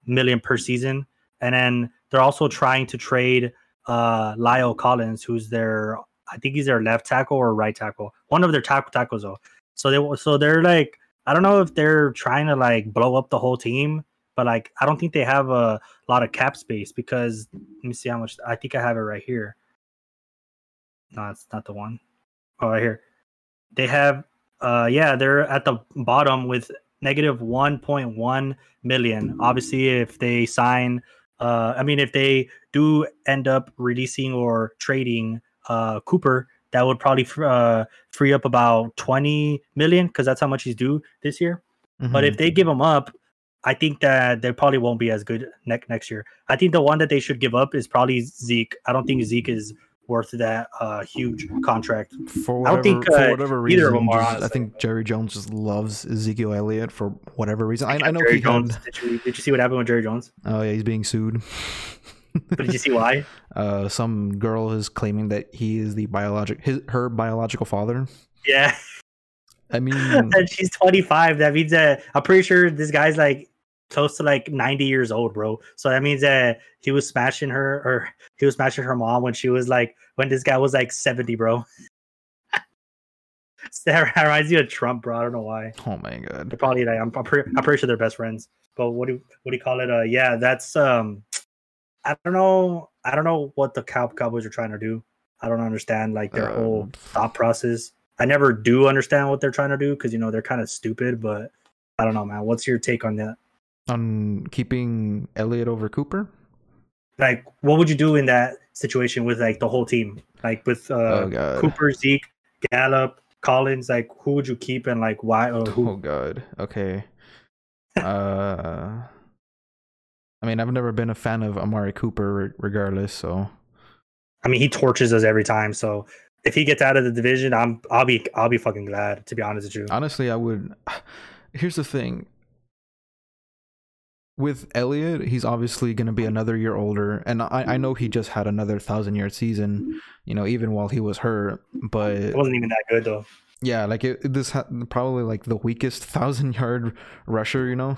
Speaker 1: million per season, and then they're also trying to trade uh La'el Collins, who's their I think he's their left tackle or right tackle, one of their tackle tackles though. So they so they're like I don't know if they're trying to like blow up the whole team, but like I don't think they have a lot of cap space because let me see how much I think I have it right here. No, it's not the one. Oh, right here. They have uh yeah, they're at the bottom with negative 1.1 million. Obviously, if they sign uh I mean if they do end up releasing or trading uh Cooper, that would probably uh, free up about 20 million because that's how much he's due this year. But
Speaker 2: Mhm.
Speaker 1: if they give him up, I think that they probably won't be as good next next year. I think the one that they should give up is probably Zeke. I don't think Zeke is worth that uh, huge contract.
Speaker 2: for
Speaker 1: I
Speaker 2: whatever,
Speaker 1: don't think,
Speaker 2: for
Speaker 1: uh,
Speaker 2: whatever reason,
Speaker 1: either of them are,
Speaker 2: I think Jerry Jones just loves Ezekiel Elliott for whatever reason. I, I know
Speaker 1: Jerry Jones.
Speaker 2: had.
Speaker 1: Did you, did you see what happened with Jerry Jones?
Speaker 2: Oh yeah, he's being sued.
Speaker 1: But did you see why?
Speaker 2: uh, some girl is claiming that he is the biologic his her biological father.
Speaker 1: Yeah,
Speaker 2: I mean,
Speaker 1: and she's 25. That means that I'm pretty sure this guy's like close to like 90 years old, bro. So that means that he was smashing her, or he was smashing her mom when she was like when this guy was like 70, bro. that reminds you of Trump, bro. I don't know why.
Speaker 2: Oh my god.
Speaker 1: They're probably like I'm, I'm, pretty, I'm pretty sure they're best friends. But what do what do you call it? Uh, yeah, that's um, I don't know. I don't know what the Cow- Cowboys are trying to do. I don't understand like their
Speaker 2: Uh,
Speaker 1: whole thought process. I never do understand what they're trying to do because you know they're kind of stupid. But I don't know, man. What's your take on that?
Speaker 2: On keeping Elliott over Cooper?
Speaker 1: Like, what would you do in that situation with like the whole team, like with uh,
Speaker 2: oh.
Speaker 1: Cooper, Zeke, Gallup, Collins? Like, who would you keep and like why? Or who?
Speaker 2: Oh god. Okay. uh I mean, I've never been a fan of Amari Cooper regardless, so
Speaker 1: I mean, he torches us every time. So if he gets out of the division, I'm I'll be I'll be fucking glad. To be honest with you,
Speaker 2: honestly, I would Here's the thing. With Elliott, he's obviously going to be another year older, and I, I know he just had another thousand yard season, you know, even while he was hurt. But
Speaker 1: it wasn't even that good though.
Speaker 2: yeah like it, this ha- probably like the weakest thousand yard rusher you know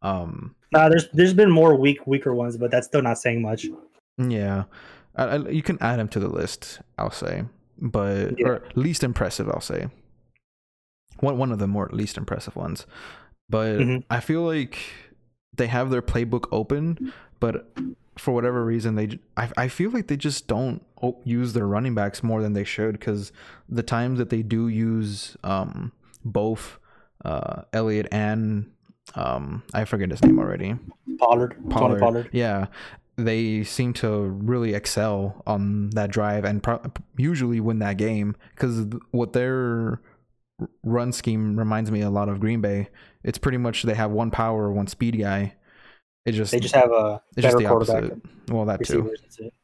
Speaker 2: um
Speaker 1: Nah, there's there's been more weak weaker ones, but that's still not saying much.
Speaker 2: yeah I, I, you can add him to the list i'll say but
Speaker 1: Yeah.
Speaker 2: or least impressive i'll say one one of the more least impressive ones but
Speaker 1: Mhm.
Speaker 2: i feel like they have their playbook open but for whatever reason they—I feel like they just don't use their running backs more than they should because the times that they do use um both uh Elliott and um i forget his name already
Speaker 1: Pollard,
Speaker 2: Pollard.
Speaker 1: Pollard.
Speaker 2: Yeah, they seem to really excel on that drive and pro- usually win that game because what their run scheme reminds me a lot of Green Bay. It's pretty much they have one power, one speed guy. It just
Speaker 1: They just have a
Speaker 2: it's just
Speaker 1: better
Speaker 2: the
Speaker 1: quarterback.
Speaker 2: opposite. Well, that too.
Speaker 1: Receivers, that's it.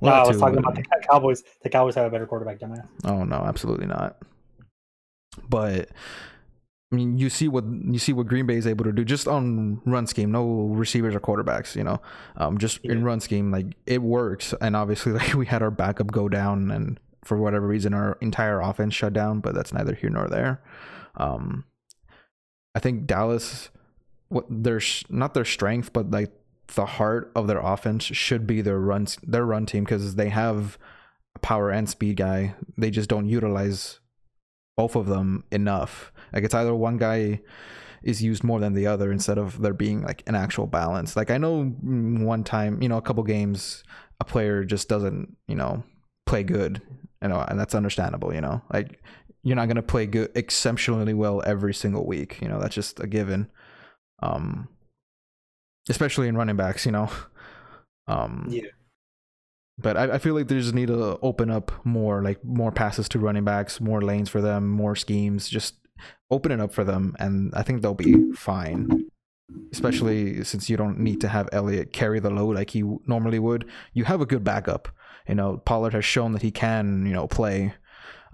Speaker 2: Well,
Speaker 1: no,
Speaker 2: that
Speaker 1: I was
Speaker 2: too,
Speaker 1: talking
Speaker 2: but-
Speaker 1: about the Cowboys. The Cowboys have a better quarterback than that.
Speaker 2: Oh no, absolutely not. But I mean, you see what you see what Green Bay is able to do just on run scheme. No receivers or quarterbacks, you know. Um, just in run scheme, like it works. And obviously, like we had our backup go down, and for whatever reason, our entire offense shut down. But that's neither here nor there. Um, I think Dallas, what their not their strength, but like the heart of their offense should be their runs, their run team because they have a power and speed guy. They just don't utilize both of them enough. Like it's either one guy is used more than the other instead of there being like an actual balance. Like I know one time, you know, a couple games a player just doesn't, you know, play good, you know, and that's understandable, you know. Like you're not going to play good exceptionally well every single week, you know, that's just a given. Um especially in running backs, you know. Um
Speaker 1: Yeah.
Speaker 2: but I, I feel like they just need to open up more, like more passes to running backs, more lanes for them, more schemes. Just open it up for them, and I think they'll be fine. Especially since you don't need to have Elliott carry the load like he normally would. You have a good backup. You know, Pollard has shown that he can, you know, play.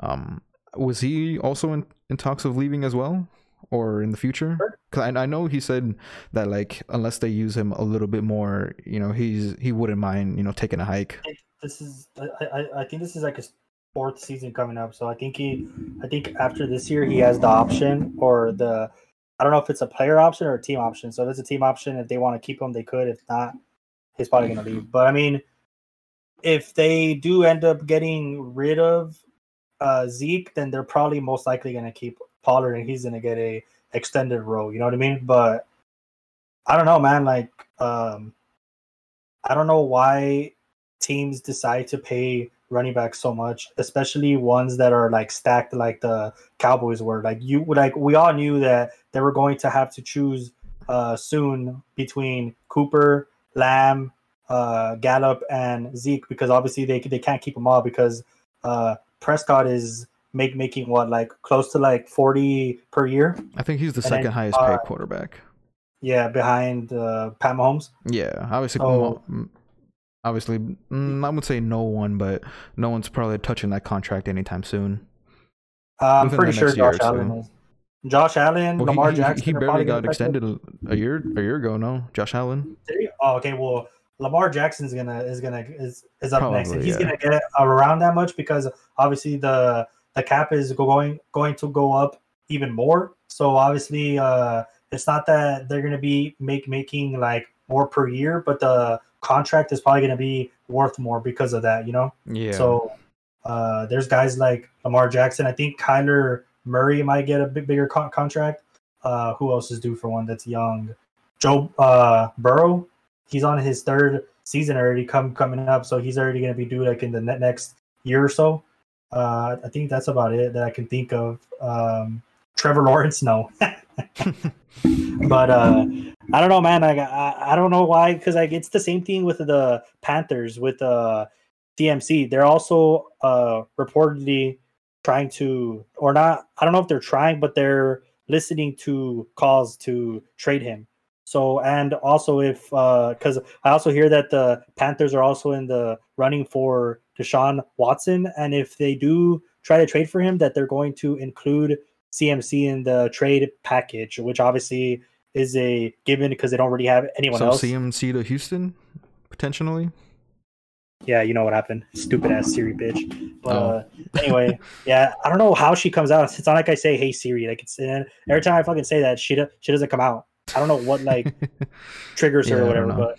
Speaker 2: Um, was he also in, in talks of leaving as well, or in the future? Because I, I know he said that like unless they use him a little bit more, you know, he's he wouldn't mind, you know, taking a hike.
Speaker 1: This is I, I I think this is like a fourth season coming up. So I think he I think after this year he has the option or the I don't know if it's a player option or a team option. So if it's a team option, if they want to keep him, they could. If not, he's probably gonna leave. But I mean, if they do end up getting rid of uh, Zeke, then they're probably most likely gonna keep Pollard, and he's gonna get a extended role. You know what I mean? But I don't know, man. Like, um, I don't know why teams decide to pay running backs so much, especially ones that are like stacked like the Cowboys were. Like you like we all knew that they were going to have to choose uh soon between Cooper, Lamb, uh Gallup and Zeke because obviously they they can't keep them all because uh Prescott is make making what like close to like 40 per year.
Speaker 2: I think he's the
Speaker 1: And then,
Speaker 2: second highest paid
Speaker 1: uh,
Speaker 2: quarterback.
Speaker 1: Yeah, behind uh Pat Mahomes.
Speaker 2: Yeah, obviously, mo- obviously, mm, I would say no one, but no one's probably touching that contract anytime soon.
Speaker 1: Uh, I'm pretty sure Josh Allen
Speaker 2: so.
Speaker 1: is. Josh Allen,
Speaker 2: Well,
Speaker 1: Lamar
Speaker 2: he, he-
Speaker 1: Jackson.
Speaker 2: he
Speaker 1: are
Speaker 2: barely got extended a year a year ago. No, Josh Allen.
Speaker 1: Oh, okay. Well, Lamar Jackson's gonna is gonna is is up next, and he's
Speaker 2: yeah.
Speaker 1: gonna get around that much because obviously the the cap is going going to go up even more. So obviously, uh, it's not that they're gonna be make making like more per year, but the contract is probably gonna be worth more because of that. You know.
Speaker 2: Yeah.
Speaker 1: So Uh, there's guys like Lamar Jackson. I think Kyler Murray might get a big bigger con- contract. Uh, who else is due for one that's young? Joe uh, Burrow. He's on his third season already come coming up, so he's already going to be due like in the ne- next year or so. Uh, I think that's about it that I can think of. Um, Trevor Lawrence, no. but uh, I don't know, man. I I, I don't know why because like it's the same thing with the Panthers with uh CMC. They're also uh reportedly trying to or not. I don't know if they're trying, but they're listening to calls to trade him. So and also if because uh, I also hear that the Panthers are also in the running for Deshaun Watson, and if they do try to trade for him, that they're going to include CMC in the trade package, which obviously is a given because they don't really have anyone
Speaker 2: so
Speaker 1: else.
Speaker 2: CMC to Houston potentially.
Speaker 1: Yeah, you know what happened. Stupid ass Siri bitch. But
Speaker 2: Oh.
Speaker 1: uh, anyway, yeah, I don't know how she comes out. It's not like I say "Hey Siri." Like it's every time I fucking say that, she do, she doesn't come out. I don't know what like triggers her
Speaker 2: Yeah,
Speaker 1: or whatever. But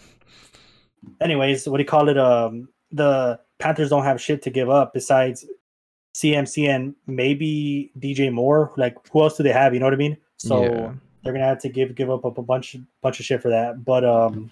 Speaker 1: anyways, what do you call it? Um, the Panthers don't have shit to give up besides CMC and maybe DJ Moore. Like who else do they have? You know what I mean? So
Speaker 2: Yeah.
Speaker 1: they're gonna have to give give up a bunch bunch of shit for that. But um,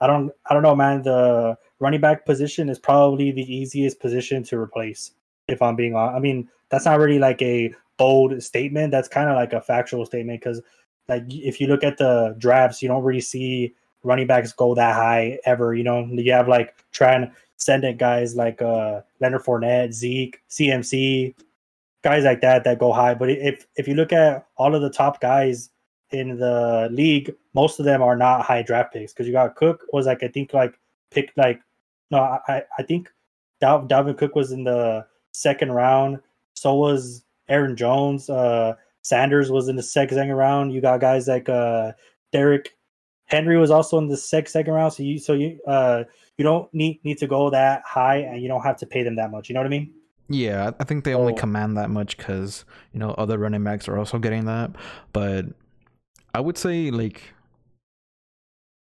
Speaker 1: I don't I don't know, man. The running back position is probably the easiest position to replace. If I'm being honest, I mean that's not really like a bold statement. That's kind of like a factual statement because like if you look at the drafts, you don't really see running backs go that high ever. You know, you have like transcendent guys like uh Leonard Fournette, Zeke, CMC, guys like that that go high. But if if you look at all of the top guys in the league, most of them are not high draft picks because you got Cook was like I think like picked like no I I- think Dal- Dalvin Cook was in the second round. So was Aaron Jones. Uh, Sanders was in the second second round. You got guys like uh, Derrick Henry was also in the sec- second round. So you so you uh, you don't need need to go that high, and you don't have to pay them that much. You know what I mean?
Speaker 2: Yeah, I I think they only
Speaker 1: Oh.
Speaker 2: command that much because you know other running backs are also getting that. But I would say like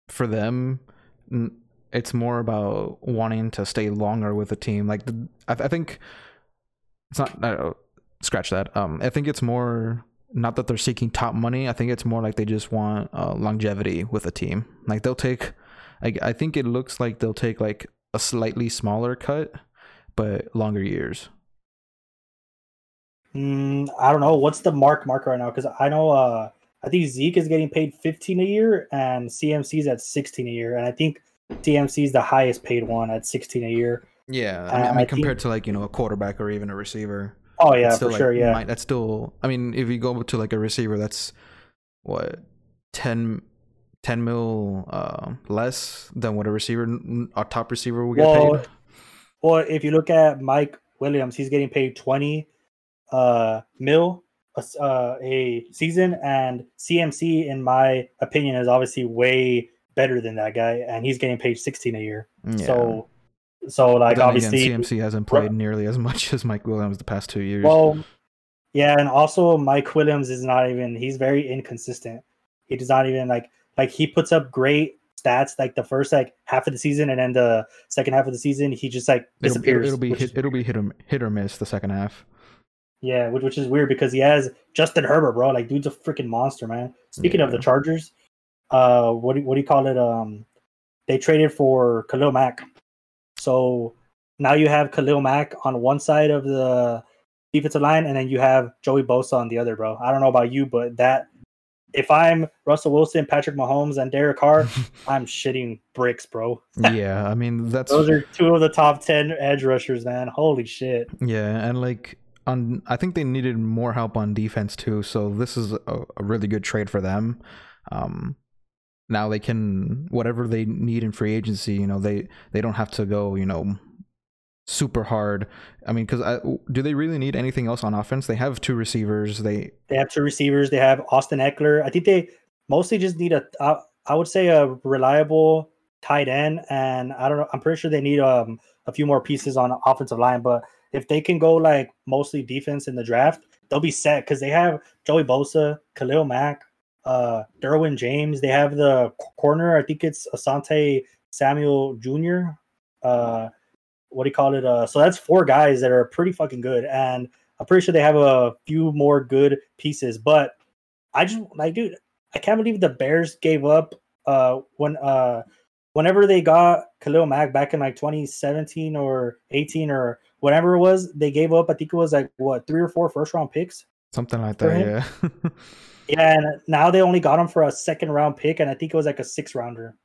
Speaker 2: for them, it's more about wanting to stay longer with the team. Like the, I, I think it's not. Uh, scratch that. Um, I think it's more not that they're seeking top money. I think it's more like they just want uh, longevity with a team. Like they'll take. Like I think it looks like they'll take like a slightly smaller cut, but longer years.
Speaker 1: Mm, I don't know what's the mark mark right now because I know uh, I think Zeke is getting paid 15 a year and CMC's at 16 a year, and I think CMC is the highest paid one at 16 a year.
Speaker 2: Yeah, I mean, I mean
Speaker 1: I think-
Speaker 2: compared to like you know a quarterback or even a receiver.
Speaker 1: Oh yeah,
Speaker 2: still,
Speaker 1: for
Speaker 2: like,
Speaker 1: sure. Yeah,
Speaker 2: might- that's still. I mean, if you go to like a receiver, that's what 10, 10 mil uh, less than what a receiver, a top receiver will get
Speaker 1: Well,
Speaker 2: paid.
Speaker 1: Well, if you look at Mike Williams, he's getting paid 20 uh, mil a, uh, a season, and CMC, in my opinion, is obviously way better than that guy, and he's getting paid 16 a year.
Speaker 2: Yeah.
Speaker 1: So, so like obviously,
Speaker 2: again, CMC hasn't played nearly as much as Mike Williams the past two years.
Speaker 1: well, yeah, and also Mike Williams is not even. He's very inconsistent. He does not even like like he puts up great stats like the first like half of the season, and then the second half of the season he just like disappears.
Speaker 2: it'll, it'll be hit, it'll be hit or, hit or miss the second half.
Speaker 1: Yeah, which, which is weird because he has Justin Herbert, bro. Like, dude's a freaking monster, man. Speaking of the Chargers, uh, what do, what do you call it? Um, they traded for Khalil Mack, so now you have Khalil Mack on one side of the defensive line, and then you have Joey Bosa on the other, bro. I don't know about you, but that if I'm Russell Wilson, Patrick Mahomes, and Derek Carr, I'm shitting bricks, bro.
Speaker 2: yeah, I mean that's
Speaker 1: Those are two of the top ten edge rushers, man. Holy shit.
Speaker 2: Yeah, and like on, I think they needed more help on defense too. So this is a, a really good trade for them. Um, now they can whatever they need in free agency. You know, they they don't have to go. You know, super hard. I mean, because do they really need anything else on offense? They have two receivers. They
Speaker 1: They have two receivers. They have Austin Ekeler. I think they mostly just need a, I would say a reliable tight end, and I don't know. I'm pretty sure they need um a few more pieces on offensive line. But if they can go like mostly defense in the draft, they'll be set because they have Joey Bosa, Khalil Mack, uh, Derwin James. They have the corner. I think it's Asante Samuel Jr. Uh, what do you call it? Uh, so that's four guys that are pretty fucking good, and I'm pretty sure they have a few more good pieces. But I just like, dude, I can't believe the Bears gave up uh when uh whenever they got Khalil Mack back in like 2017 or 18 or whatever it was, they gave up. I think it was like what three or four first round picks,
Speaker 2: something like that. Yeah.
Speaker 1: yeah, and now they only got him for a second round pick, and I think it was like a six rounder.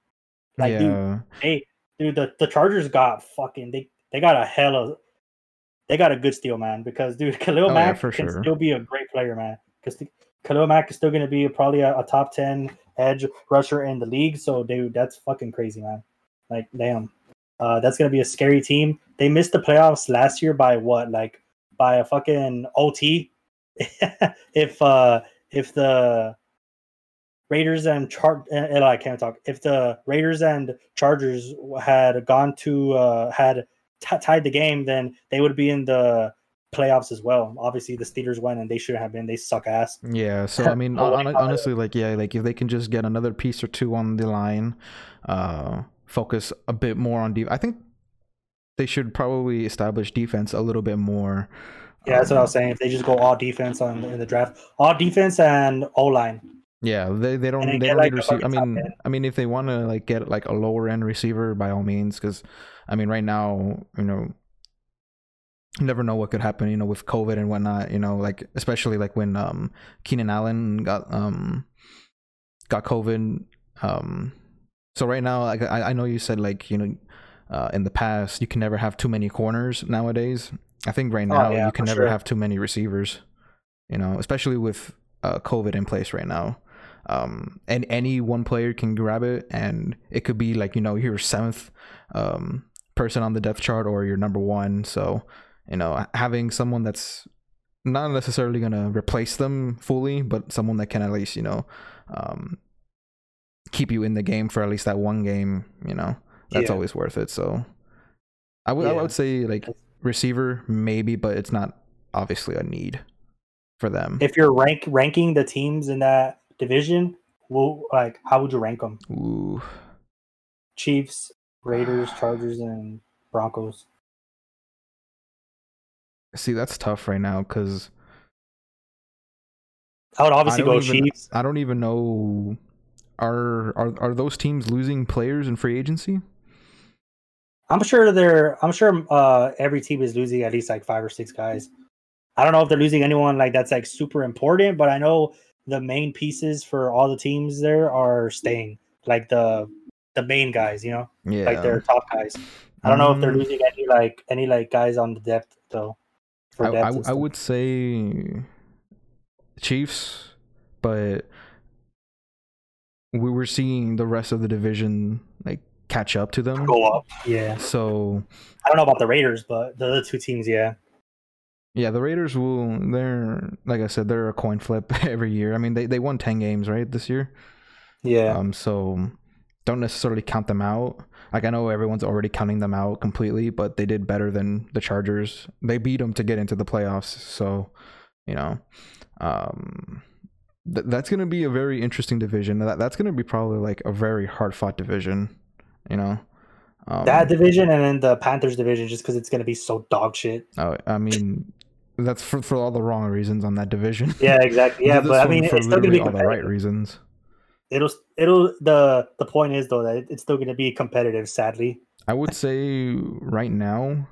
Speaker 1: Like, yeah. dude, hey, dude, the, the Chargers got fucking they they got a hell of they got a good steal, man. Because dude, Khalil oh, Mack yeah, can sure. still be a great player, man. Because Khalil Mack is still going to be probably a, a, top ten edge rusher in the league. So, dude, that's fucking crazy, man. Like, damn, uh, that's going to be a scary team. They missed the playoffs last year by what, like, by a fucking OT. if uh if the Raiders and Char and I can't talk. If the Raiders and Chargers had gone to uh, had t- tied the game, then they would be in the playoffs as well. Obviously, the Steelers went and they shouldn't have been. They suck ass.
Speaker 2: Yeah. So I mean, honestly, like yeah, like if they can just get another piece or two on the line, uh, focus a bit more on deep. I think they should probably establish defense a little bit more.
Speaker 1: Yeah, that's what I was saying. If they just go all defense on in the draft, all defense and O line.
Speaker 2: Yeah, they, they don't they don't like need receive. I mean, I mean, if they want to like get like a lower end receiver, by all means, because I mean, right now, you know, you never know what could happen, you know, with COVID and whatnot. You know, like especially like when um Keenan Allen got um got COVID. Um, so right now, like I I know you said like you know, uh, in the past you can never have too many corners nowadays. I think right oh, now oh, yeah, you can never sure. have too many receivers. You know, especially with uh, COVID in place right now um, and any one player can grab it, and it could be like you know your seventh um, person on the depth chart or your number one. So you know having someone that's not necessarily gonna replace them fully, but someone that can at least you know um, keep you in the game for at least that one game. You know that's yeah. always worth it. So I would yeah. I would say like receiver maybe, but it's not obviously a need for them.
Speaker 1: If you're rank ranking the teams in that division, well, like how would you rank them?
Speaker 2: Ooh.
Speaker 1: Chiefs, Raiders, Chargers, and Broncos.
Speaker 2: See, that's tough right now because
Speaker 1: I would obviously
Speaker 2: I
Speaker 1: go
Speaker 2: even,
Speaker 1: Chiefs.
Speaker 2: I don't even know are are are those teams losing players in free agency?
Speaker 1: I'm sure they're. I'm sure uh, every team is losing at least like five or six guys. I don't know if they're losing anyone like that's like super important, but I know the main pieces for all the teams there are staying, like the the main guys, you know, yeah, like their top guys. I don't know if they're mm. losing any like any like guys on the depth though.
Speaker 2: I, I, I would say Chiefs, but we were seeing the rest of the division catch up to them.
Speaker 1: Go up, yeah.
Speaker 2: So
Speaker 1: I don't know about the Raiders, but the other two teams, yeah.
Speaker 2: Yeah, the Raiders will. They're like I said, they're a coin flip every year. I mean, they they won ten games right this year.
Speaker 1: Yeah.
Speaker 2: Um. So don't necessarily count them out. Like I know everyone's already counting them out completely, but they did better than the Chargers. They beat them to get into the playoffs. So, you know, um, th- that's going to be a very interesting division. That that's going to be probably like a very hard fought division. You know.
Speaker 1: Um, that division and then the Panthers division, just because it's going to be so dog shit.
Speaker 2: Oh, I mean, that's for, for all the wrong reasons on that division.
Speaker 1: Yeah, exactly. Yeah, but I mean, it's still going to be
Speaker 2: all the right reasons.
Speaker 1: It'll it'll the the point is though that it's still going to be competitive. Sadly,
Speaker 2: I would say right now,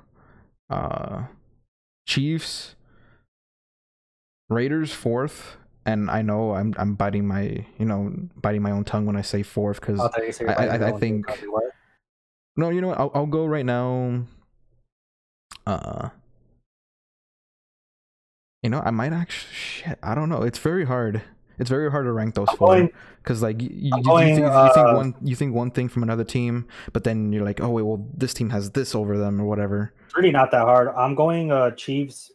Speaker 2: uh, Chiefs, Raiders fourth, and I know I'm I'm biting my you know biting my own tongue when I say fourth because I, I, I, I think no you know what I'll I'll go right now. Uh, you know, I might actually. Shit, I don't know. It's very hard. It's very hard to rank those I'm four because, like, you, you, going, you, think, uh, you, think, one you think one thing from another team, but then you're like, oh wait, well this team has this over them or whatever.
Speaker 1: It's really not that hard. I'm going uh Chiefs,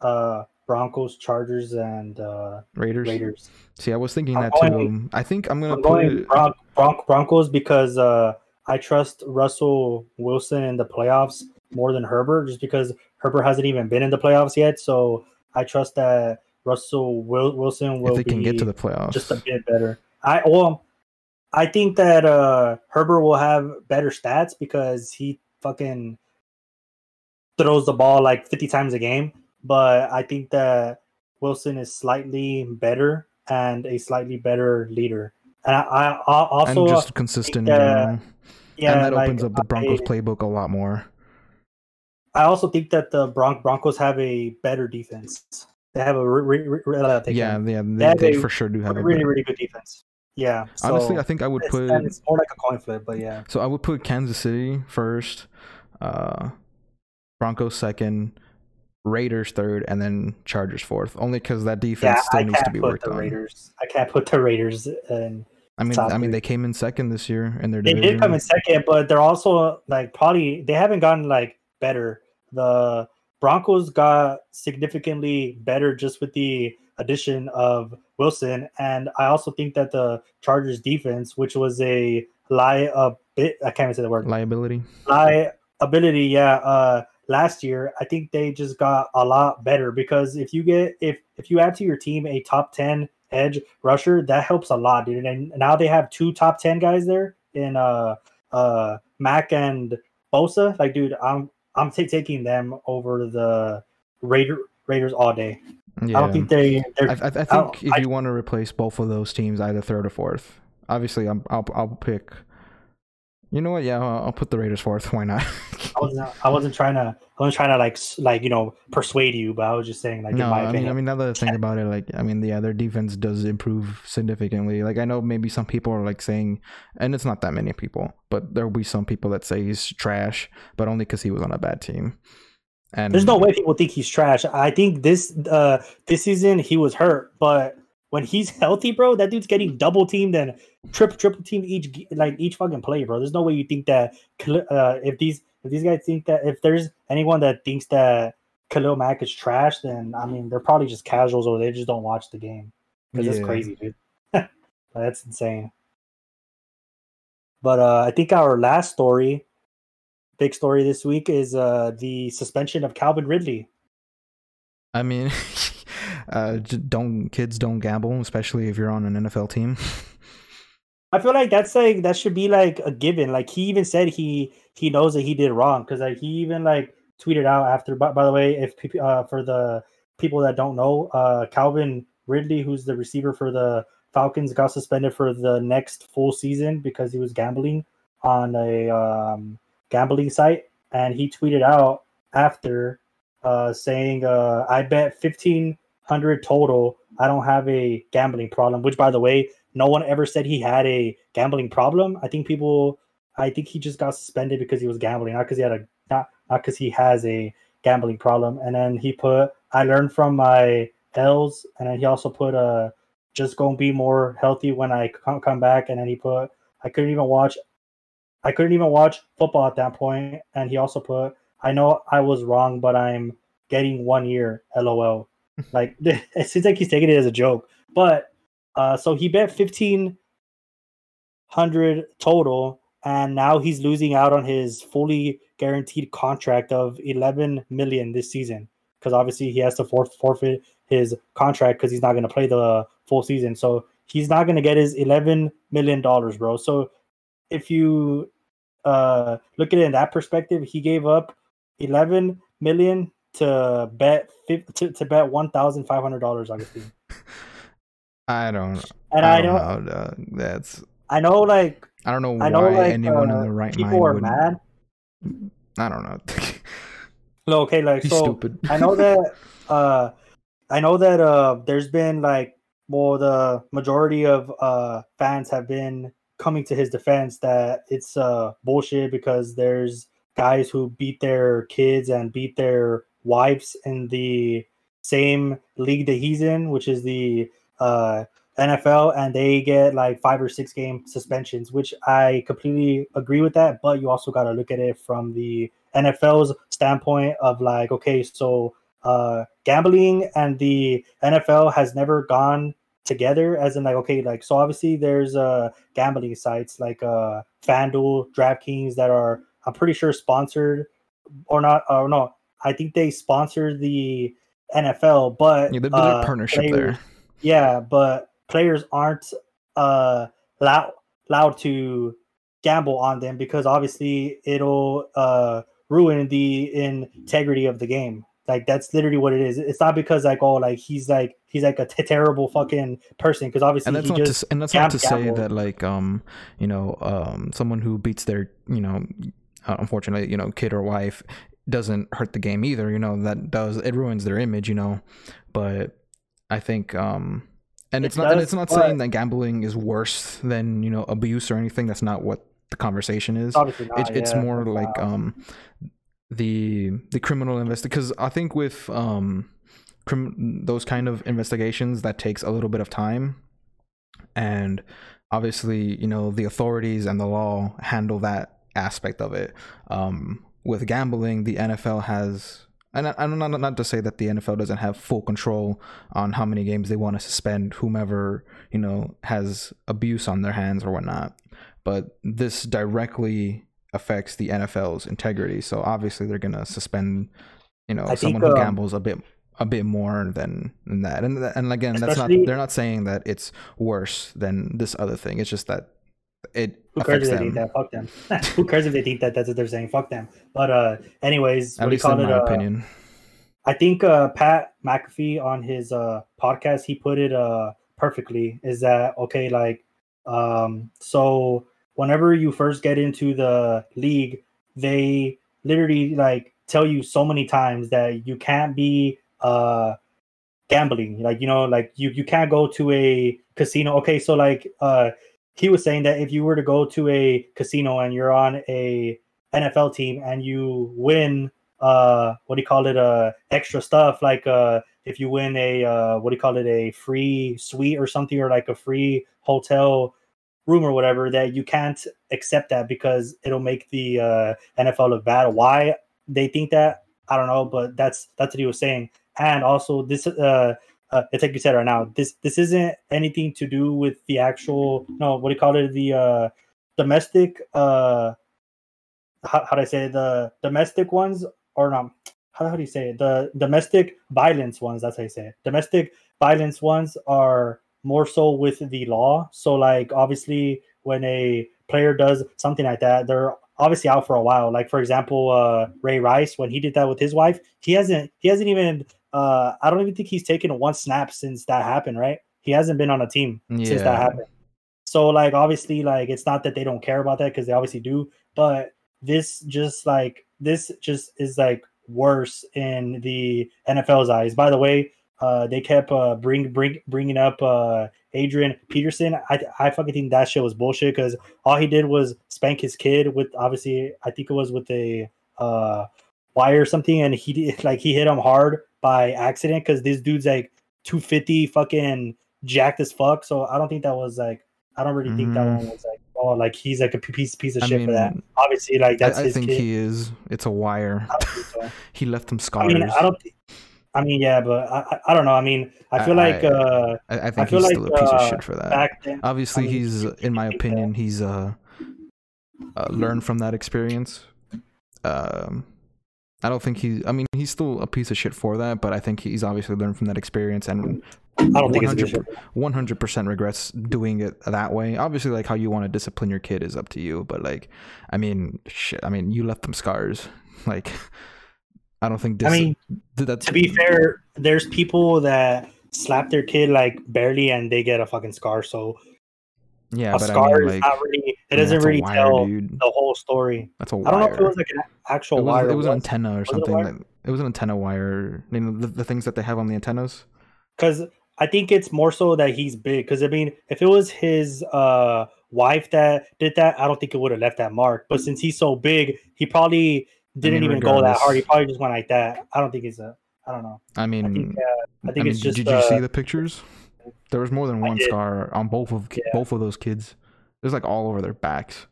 Speaker 1: uh Broncos, Chargers, and uh
Speaker 2: Raiders.
Speaker 1: Raiders.
Speaker 2: See, I was thinking I'm that going, too. I think I'm gonna I'm put
Speaker 1: going Bron- Bron- Broncos because uh I trust Russell Wilson in the playoffs more than Herbert, just because Herbert hasn't even been in the playoffs yet. So I trust that Russell Wilson will if they can
Speaker 2: get to the playoffs
Speaker 1: just a bit better. I well, I think that uh Herbert will have better stats because he fucking throws the ball like 50 times a game, but I think that Wilson is slightly better and a slightly better leader. And I, I, I also
Speaker 2: and just consistent.
Speaker 1: that- yeah,
Speaker 2: and that
Speaker 1: like,
Speaker 2: opens up the Broncos
Speaker 1: I,
Speaker 2: playbook a lot more.
Speaker 1: I also think that the Bron- Broncos have a better defense. They have a re- re- re- uh, they
Speaker 2: Yeah, yeah,
Speaker 1: they
Speaker 2: they, they for sure do have a
Speaker 1: really really good defense. Yeah,
Speaker 2: Honestly, I think I would
Speaker 1: it's,
Speaker 2: put
Speaker 1: it's more like a coin flip, but yeah.
Speaker 2: so I would put Kansas City first, uh, Broncos second, Raiders third, and then Chargers fourth. Only because that defense
Speaker 1: Yeah,
Speaker 2: still needs to be worked
Speaker 1: the
Speaker 2: on.
Speaker 1: Raiders. I can't put the Raiders in.
Speaker 2: I mean, I mean, they came in second this year in their
Speaker 1: They
Speaker 2: division.
Speaker 1: did come in second, but they're also like probably they haven't gotten like better. The Broncos got significantly better just with the addition of Wilson, and I also think that the Chargers defense, which was a lie a bit, I can't even say the word
Speaker 2: liability.
Speaker 1: liability, yeah. Uh, last year, I think they just got a lot better because if you get if if you add to your team a top ten edge rusher, that helps a lot, dude. And now they have two top ten guys there in uh uh Mack and Bosa. Like, dude, I'm I'm ta taking them over the Raider Raiders all day.
Speaker 2: Yeah,
Speaker 1: I don't think they
Speaker 2: I, I, I think
Speaker 1: don't-
Speaker 2: if
Speaker 1: I-
Speaker 2: you want to replace both of those teams, either third or fourth. Obviously, I'm, I'll I'll pick. You know what? Yeah, I'll, I'll put the Raiders fourth. Why not?
Speaker 1: I wasn't I wasn't trying to I wasn't trying to like like you know persuade you, but I was just saying like in my
Speaker 2: I mean,
Speaker 1: opinion.
Speaker 2: I mean, now that I think about it, like, I mean, yeah, their defense does improve significantly. Like, I know maybe some people are like saying, and it's not that many people, but there will be some people that say he's trash, but only because he was on a bad team. And
Speaker 1: There's no way people think he's trash. I think this uh this season he was hurt, but when he's healthy, bro, that dude's getting double teamed and triple triple team each like each fucking play, bro. There's no way you think that uh if these if these guys think that if there's anyone that thinks that Khalil Mack is trash, then I mean they're probably just casuals or they just don't watch the game because
Speaker 2: Yeah.
Speaker 1: it's crazy, dude. That's insane. But uh I think our last story, big story this week, is uh the suspension of Calvin Ridley.
Speaker 2: I mean, uh, don't kids don't gamble, especially if you're on an NFL team.
Speaker 1: I feel like that's like that should be like a given. Like he even said he he knows that he did wrong because like he even like tweeted out after. By, by the way, if uh, for the people that don't know, uh, Calvin Ridley, who's the receiver for the Falcons, got suspended for the next full season because he was gambling on a um, gambling site, and he tweeted out after uh, saying, uh, "I bet fifteen hundred total. I don't have a gambling problem." Which, by the way, no one ever said he had a gambling problem. I think people, I think he just got suspended because he was gambling, not because he had a not not because he has a gambling problem. And then he put, I learned from my L's, and then he also put, uh, just gonna be more healthy when I come come back. And then he put, I couldn't even watch, I couldn't even watch football at that point. And he also put, I know I was wrong, but I'm getting one year. LOL. Like it seems like he's taking it as a joke, but uh, so he bet fifteen hundred total, and now he's losing out on his fully guaranteed contract of eleven million this season because obviously he has to for- forfeit his contract because he's not going to play the full season. So he's not going to get his eleven million dollars, bro. So if you uh, look at it in that perspective, he gave up eleven million to bet to, to bet one thousand five hundred dollars team.
Speaker 2: I don't.
Speaker 1: And I,
Speaker 2: don't
Speaker 1: know,
Speaker 2: know. That's.
Speaker 1: I know, like
Speaker 2: I don't know
Speaker 1: I
Speaker 2: why
Speaker 1: know, like
Speaker 2: anyone
Speaker 1: uh,
Speaker 2: in the right
Speaker 1: people
Speaker 2: mind
Speaker 1: are
Speaker 2: would.
Speaker 1: mad.
Speaker 2: I don't know.
Speaker 1: No, okay, like
Speaker 2: He's
Speaker 1: so.
Speaker 2: stupid.
Speaker 1: I know that. Uh, I know that. Uh, there's been like, well, the majority of uh fans have been coming to his defense that it's uh bullshit because there's guys who beat their kids and beat their wives in the same league that he's in, which is the uh NFL, and they get like five or six game suspensions, which I completely agree with that. But you also got to look at it from the NFL's standpoint of like, okay, so uh, gambling and the NFL has never gone together, as in like, okay, like so obviously there's uh gambling sites like uh FanDuel, DraftKings that are I'm pretty sure sponsored or not, or no, I think they sponsor the NFL, but
Speaker 2: Yeah, there's
Speaker 1: uh,
Speaker 2: partnership
Speaker 1: players-
Speaker 2: there.
Speaker 1: yeah, but players aren't uh allowed allowed to gamble on them because obviously it'll uh ruin the integrity of the game. Like that's literally what it is. It's not because like oh like he's like he's like a t- terrible fucking person because obviously
Speaker 2: and that's
Speaker 1: he
Speaker 2: not
Speaker 1: just
Speaker 2: to, and that's not to say
Speaker 1: gambled.
Speaker 2: that like um you know um someone who beats their you know unfortunately you know kid or wife doesn't hurt the game either you know that does it ruins their image you know but i think um and
Speaker 1: It
Speaker 2: it's not and it's not saying that gambling is worse than you know abuse or anything that's not what the conversation is
Speaker 1: obviously not,
Speaker 2: it, it's
Speaker 1: yeah.
Speaker 2: more
Speaker 1: That's
Speaker 2: like
Speaker 1: not-
Speaker 2: um the the criminal invest because i think with um crim- those kind of investigations that takes a little bit of time and obviously you know the authorities and the law handle that aspect of it um with gambling the nfl has and I'm not, not to say that the NFL doesn't have full control on how many games they want to suspend whomever you know has abuse on their hands or whatnot, but this directly affects the NFL's integrity. So obviously they're gonna suspend, you know,
Speaker 1: I
Speaker 2: someone
Speaker 1: think,
Speaker 2: who
Speaker 1: um,
Speaker 2: gambles a bit a bit more than than that. And and again, that's not they're not saying that it's worse than this other thing. It's just that it
Speaker 1: Who cares if they think
Speaker 2: them.
Speaker 1: that? Fuck them. Who cares if they think that? That's what they're saying. Fuck them. But uh, anyways,
Speaker 2: At
Speaker 1: what do you
Speaker 2: least
Speaker 1: call
Speaker 2: in
Speaker 1: it?
Speaker 2: my
Speaker 1: Uh,
Speaker 2: opinion.
Speaker 1: I think uh, Pat McAfee on his uh, podcast he put it uh, perfectly. Is that okay? Like, um, so whenever you first get into the league, they literally like tell you so many times that you can't be uh, gambling. Like, you know, like you you can't go to a casino. Okay, so like uh, he was saying that if you were to go to a casino and you're on a NFL team and you win uh what do you call it uh extra stuff like uh if you win a uh what do you call it a free suite or something or like a free hotel room or whatever that you can't accept that because it'll make the uh NFL look bad. Why they think that I don't know but that's that's what he was saying. And also this uh uh, it's like you said right now. This this isn't anything to do with the actual no. What do you call it? The uh, domestic uh, how, how do I say it? the domestic ones or not? How, how do you say it? The domestic violence ones. That's how you say it. Domestic violence ones are more so with the law. So like obviously when a player does something like that, they're obviously out for a while. Like for example, uh, Ray Rice when he did that with his wife, he hasn't he hasn't even uh, I don't even think he's taken one snap since that happened. Right? He hasn't been on a team since that happened. So like obviously like it's not that they don't care about that because they obviously do, but this just like this just is like worse in the NFL's eyes. By the way, uh, they kept uh, bring bring bringing up uh, Adrian Peterson. I I fucking think that shit was bullshit because all he did was spank his kid with obviously I think it was with a uh, wire or something, and he did, like he hit him hard by accident because this dude's like two fifty fucking jacked as fuck. So I don't think that was like I don't really think that
Speaker 2: Mhm.
Speaker 1: one was like oh like he's like a piece piece of
Speaker 2: I
Speaker 1: shit for that. Obviously, like that's
Speaker 2: I, I
Speaker 1: his
Speaker 2: think
Speaker 1: kid.
Speaker 2: he is. It's a wire.
Speaker 1: I don't think so.
Speaker 2: he left him them
Speaker 1: I mean, I don't. thi- I mean, yeah, but I, I, don't know. I mean, I feel like
Speaker 2: I-
Speaker 1: uh,
Speaker 2: I, think
Speaker 1: feel
Speaker 2: he's
Speaker 1: like,
Speaker 2: still a piece of
Speaker 1: uh,
Speaker 2: shit for that.
Speaker 1: then,
Speaker 2: Obviously,
Speaker 1: mean,
Speaker 2: he's, in my opinion, he's uh, uh learned from that experience. Um, I don't think he. I mean, he's still a piece of shit for that, but I think he's obviously learned from that experience and
Speaker 1: I don't think it's
Speaker 2: 100
Speaker 1: shit.
Speaker 2: one hundred percent regrets doing it that way. Obviously, like how you want to discipline your kid is up to you, but like, I mean, shit. I mean, you left them scars. Like, I don't think. Dis-
Speaker 1: I mean,
Speaker 2: that's
Speaker 1: to be fair, there's people that slap their kid like barely and they get a fucking scar. So
Speaker 2: yeah,
Speaker 1: a
Speaker 2: but I
Speaker 1: scar
Speaker 2: mean,
Speaker 1: is
Speaker 2: like,
Speaker 1: not really. It doesn't really
Speaker 2: wire,
Speaker 1: tell
Speaker 2: dude.
Speaker 1: the whole story.
Speaker 2: That's a wire.
Speaker 1: I don't know if it was like an actual
Speaker 2: it was,
Speaker 1: wire.
Speaker 2: it was an antenna or
Speaker 1: it
Speaker 2: something.
Speaker 1: wire?
Speaker 2: Like, it was an antenna wire. You know, the, the things that they have on the antennas.
Speaker 1: because I think it's more so that he's big. Because I mean, if it was his uh wife that did that, I don't think it would have left that mark. But since he's so big, he probably didn't
Speaker 2: mean,
Speaker 1: even go that hard. He probably just went like that. I don't think he's a. I don't know.
Speaker 2: I mean,
Speaker 1: I think. Uh, I think
Speaker 2: mean,
Speaker 1: it's just.
Speaker 2: did you
Speaker 1: uh,
Speaker 2: see the pictures? There was more than one scar on both of
Speaker 1: Yeah.
Speaker 2: both of those kids. It was like all over their backs.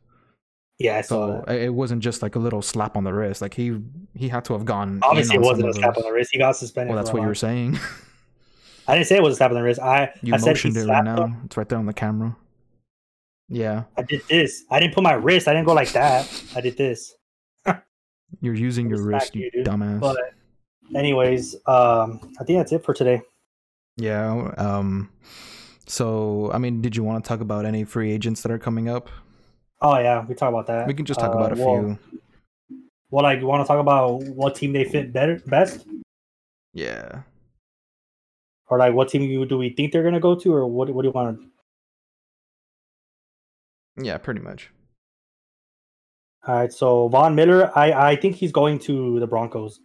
Speaker 1: Yeah, I saw
Speaker 2: So
Speaker 1: that.
Speaker 2: it wasn't just like a little slap on the wrist. Like he he had to have gone.
Speaker 1: Obviously, it wasn't a slap on the wrist. He got suspended.
Speaker 2: Well, that's what you were saying.
Speaker 1: I didn't say it was a slap on the wrist. I
Speaker 2: You
Speaker 1: I
Speaker 2: motioned it right now.
Speaker 1: him.
Speaker 2: It's right there on the camera. Yeah,
Speaker 1: I did this. I didn't put my wrist. I didn't go like that. I did this.
Speaker 2: you're using your wrist, you
Speaker 1: you,
Speaker 2: dumbass.
Speaker 1: But anyways, um, I think that's it for today.
Speaker 2: Yeah. Um. So I mean, did you want to talk about any free agents that are coming up?
Speaker 1: Oh yeah, we talk about that.
Speaker 2: We can just talk
Speaker 1: Uh,
Speaker 2: about a
Speaker 1: well,
Speaker 2: few.
Speaker 1: Well, like you want to talk about what team they fit better best,
Speaker 2: Yeah.
Speaker 1: or like what team you do we think they're gonna go to, or what? What do you want? to
Speaker 2: Yeah, pretty much.
Speaker 1: All right, so Von Miller, I I think he's going to the Broncos.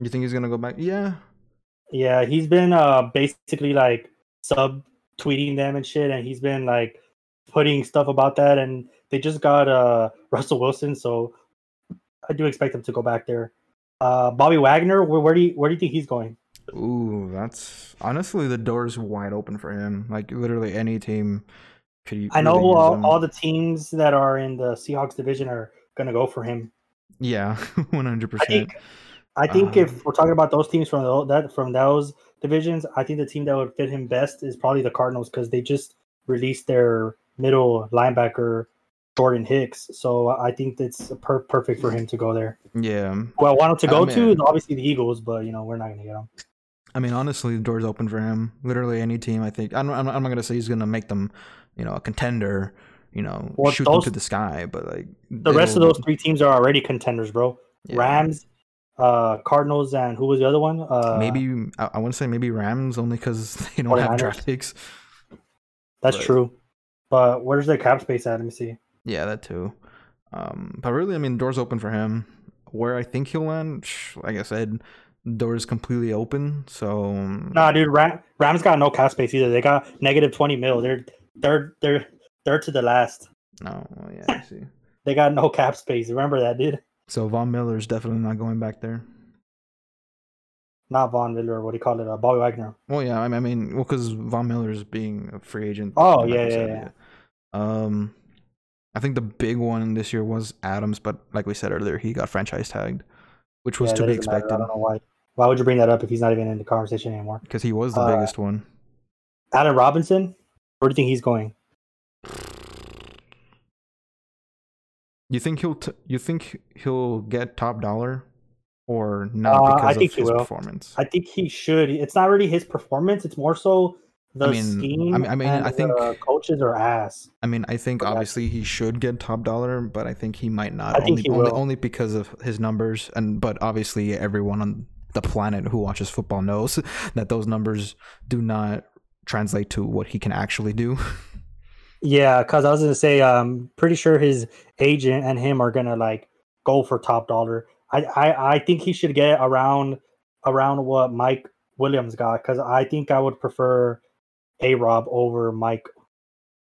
Speaker 2: You think he's gonna go back? Yeah.
Speaker 1: Yeah, he's been uh basically like sub tweeting them and shit, and he's been like putting stuff about that, and they just got uh Russell Wilson, so I do expect him to go back there. Uh, Bobby Wagner, where, where do you where do you think he's going?
Speaker 2: Ooh, that's honestly the door's wide open for him. Like literally any team could.
Speaker 1: I know
Speaker 2: really
Speaker 1: all, all the teams that are in the Seahawks division are gonna go for him.
Speaker 2: Yeah, one hundred percent.
Speaker 1: I think
Speaker 2: Um,
Speaker 1: if we're talking about those teams from that from those divisions, I think the team that would fit him best is probably the Cardinals because they just released their middle linebacker Jordan Hicks. So I think that's per- perfect for him to go there.
Speaker 2: Yeah,
Speaker 1: Well, I want him to
Speaker 2: I
Speaker 1: go to is obviously the Eagles, but you know we're not gonna get him.
Speaker 2: I mean honestly, the door's open for him. Literally any team. I think. I'm. I'm not, I'm not gonna say he's gonna make them, you know, a contender. You know,
Speaker 1: Well,
Speaker 2: shoot them to the sky. But like
Speaker 1: The rest of those three teams are already contenders, bro.
Speaker 2: yeah.
Speaker 1: Rams, uh, Cardinals, and who was the other one? Uh,
Speaker 2: maybe I, I want to say maybe Rams only because they don't have
Speaker 1: 49ers.
Speaker 2: draft picks.
Speaker 1: that's
Speaker 2: but-
Speaker 1: true. But where's their cap space at? Let me see.
Speaker 2: Yeah, that too. Um, but really, I mean, doors open for him. Where I think he'll land, like I said, doors completely open. So
Speaker 1: Nah, dude, Ram, Rams got no cap space either. They got negative twenty mil. They're they're they're third to the last.
Speaker 2: no, well, yeah, I see.
Speaker 1: They got no cap space. Remember that, dude.
Speaker 2: So Von Miller's definitely not going back there.
Speaker 1: Not Von Miller. What do you call it? Uh, Bobby Wagner.
Speaker 2: Well, yeah, I mean, I mean well, because Von Miller's being a free agent.
Speaker 1: Oh, yeah, yeah, yeah.
Speaker 2: Um, I think the big one this year was Adams, but like we said earlier, he got franchise tagged, which was
Speaker 1: Yeah,
Speaker 2: to be
Speaker 1: doesn't matter.
Speaker 2: expected
Speaker 1: I don't know why. Why would you bring that up if he's not even in the conversation anymore?
Speaker 2: because he was the
Speaker 1: Uh,
Speaker 2: biggest one.
Speaker 1: Allen Robinson. Where do you think he's going?
Speaker 2: You think he'll t- you think he'll get top dollar or not because
Speaker 1: Uh, I think
Speaker 2: of
Speaker 1: he
Speaker 2: his
Speaker 1: will.
Speaker 2: performance?
Speaker 1: I think he should. It's not really his performance. It's more so the
Speaker 2: I mean-
Speaker 1: scheme.
Speaker 2: I mean- I mean,
Speaker 1: and
Speaker 2: I think-
Speaker 1: the coaches are ass.
Speaker 2: I mean, I think obviously he should get top dollar, but I think he might not.
Speaker 1: I think
Speaker 2: only,
Speaker 1: he
Speaker 2: only,
Speaker 1: will.
Speaker 2: only because of his numbers, and but obviously everyone on the planet who watches football knows that those numbers do not translate to what he can actually do.
Speaker 1: Yeah, because I was gonna say, I'm pretty sure his agent and him are gonna like go for top dollar. I I, I think he should get around around what Mike Williams got because I think I would prefer a Rob over Mike,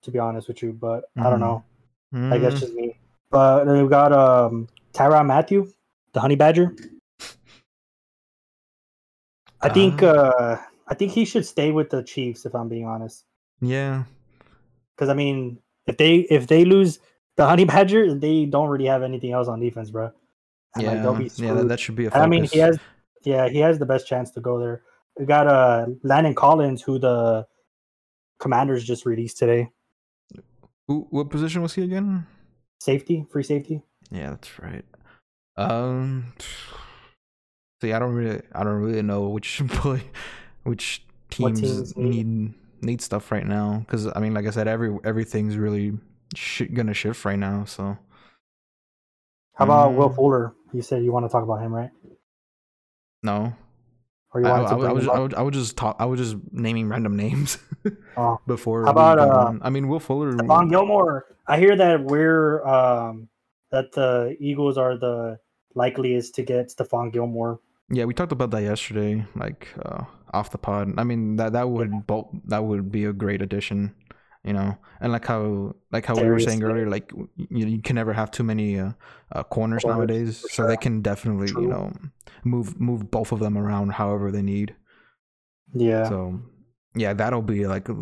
Speaker 1: to be honest with you. But I don't know. Like that's
Speaker 2: Mm,
Speaker 1: just me. But then we've got um Tyrann Mathieu, the Honey Badger. I think
Speaker 2: Uh,
Speaker 1: uh I think he should stay with the Chiefs if I'm being honest.
Speaker 2: yeah,
Speaker 1: Because I mean, if they if they lose the Honey Badger, they don't really have anything else on defense, bro. And,
Speaker 2: yeah,
Speaker 1: be
Speaker 2: yeah. That, that should be a
Speaker 1: And I mean, he has yeah he has the best chance to go there. We got uh Landon Collins, who the Commanders just released today.
Speaker 2: Who, what position was he again?
Speaker 1: Safety, free safety.
Speaker 2: Yeah, that's right. Um, see, I don't really, I don't really know which play, which teams,
Speaker 1: teams need-
Speaker 2: need need stuff right now. Because I mean, like I said, every everything's really sh- gonna shift right now. So
Speaker 1: How about Will
Speaker 2: Mm.
Speaker 1: Fuller? You said you want to talk about him, right?
Speaker 2: no,
Speaker 1: Or you
Speaker 2: I, I,
Speaker 1: to
Speaker 2: I, was, I, would, I would just talk. I was just naming random names
Speaker 1: Oh.
Speaker 2: before.
Speaker 1: How about, uh.
Speaker 2: I mean, Will Fuller.
Speaker 1: Stephon Gilmore. I hear that we're um that the Eagles are the likeliest to get Stephon Gilmore.
Speaker 2: Yeah, we talked about that yesterday, like uh, off the pod. I mean that that would bulk, that would be a great addition, you know. And like how like how we were saying earlier, like you, you can never have too many uh, uh, corners
Speaker 1: Corners,
Speaker 2: nowadays, so they can definitely
Speaker 1: True.
Speaker 2: you know move move both of them around however they need.
Speaker 1: Yeah.
Speaker 2: So yeah, that'll be like a,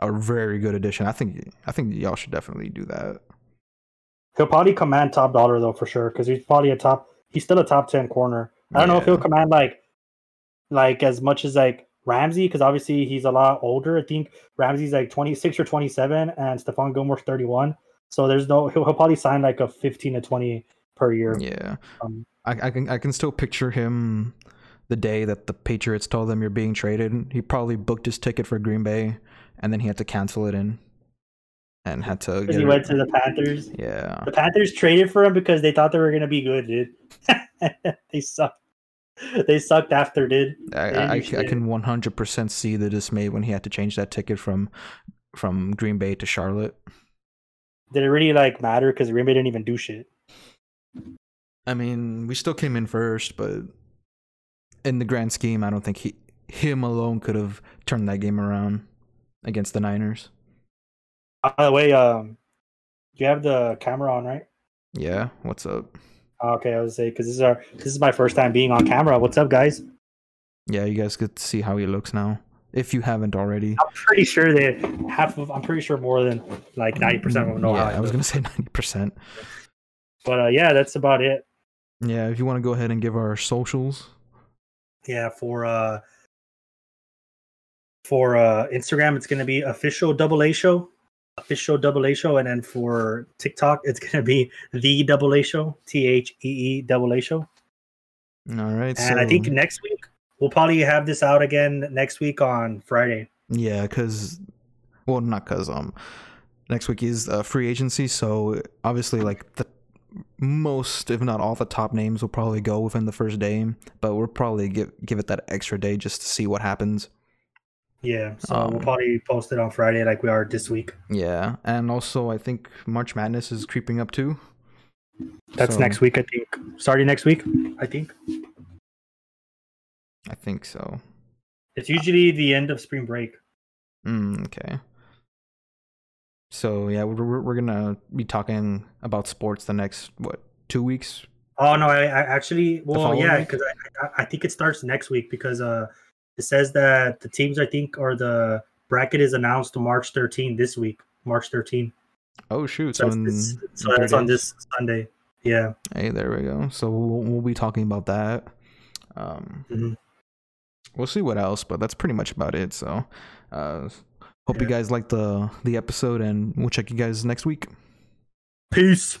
Speaker 2: a very good addition. I think I think y'all should definitely do that.
Speaker 1: He'll probably command top dollar though for sure because he's probably a top. He's still a top ten corner. I don't know if he'll command like like as much as like Ramsey because obviously he's a lot older. I think Ramsey's like twenty six or twenty seven, and Stephon Gilmore's thirty one. So there's no he'll, he'll probably sign like a fifteen to twenty per year.
Speaker 2: Yeah,
Speaker 1: Um,
Speaker 2: I, I can I can still picture him the day that the Patriots told them you're being traded. He probably booked his ticket for Green Bay, and then he had to cancel it in. and had to.
Speaker 1: Because he
Speaker 2: it-
Speaker 1: went to the Panthers.
Speaker 2: yeah,
Speaker 1: The Panthers traded for him because they thought they were gonna be good, dude. they sucked. They sucked after, dude.
Speaker 2: I, I, I can 100% see the dismay when he had to change that ticket from from Green Bay to Charlotte.
Speaker 1: Did it really like matter? Because Green Bay didn't even do shit.
Speaker 2: I mean, we still came in first, but in the grand scheme, I don't think he him alone could have turned that game around against the Niners.
Speaker 1: By the way, um, you have the camera on, right?
Speaker 2: Yeah, what's up?
Speaker 1: Okay, I was say because this is our this is my first time being on camera. What's up, guys?
Speaker 2: Yeah, you guys get to see how he looks now. If you haven't already.
Speaker 1: I'm pretty sure that half of I'm pretty sure more than like ninety percent of them know
Speaker 2: yeah,
Speaker 1: how. I,
Speaker 2: I was gonna say ninety percent.
Speaker 1: But uh, yeah, that's about it.
Speaker 2: Yeah, if you want to go ahead and give our socials.
Speaker 1: Yeah, for uh for uh Instagram, it's gonna be official double A show, official double A show, and then for TikTok, it's gonna be the double A show, T H E E double A show.
Speaker 2: All right.
Speaker 1: And I think next week we'll probably have this out again next week on Friday.
Speaker 2: Yeah, because well, not because um, next week is uh, free agency, so obviously like the most, if not all, the top names will probably go within the first day, but we'll probably give give it that extra day just to see what happens.
Speaker 1: Yeah, so
Speaker 2: Um,
Speaker 1: we'll probably post it on Friday like we are this week.
Speaker 2: Yeah, and also I think March Madness is creeping up too.
Speaker 1: That's
Speaker 2: So,
Speaker 1: next week, I think. Starting next week, I think.
Speaker 2: I think so.
Speaker 1: It's usually the end of spring break.
Speaker 2: Mm, okay. So yeah, we're we're we're gonna be talking about sports the next what two weeks.
Speaker 1: Oh no, I, I actually well yeah, because I, I I think it starts next week because uh it says that the teams I think or the bracket is announced March 13 this week, March 13.
Speaker 2: Oh shoot!
Speaker 1: So,
Speaker 2: So,
Speaker 1: it's, so that's on this Sunday. Yeah.
Speaker 2: Hey, there we go. So we'll, we'll be talking about that. Um,
Speaker 1: Mhm.
Speaker 2: we'll see what else, but that's pretty much about it. So, uh, hope you guys like the the episode, and we'll check you guys next week.
Speaker 1: Peace.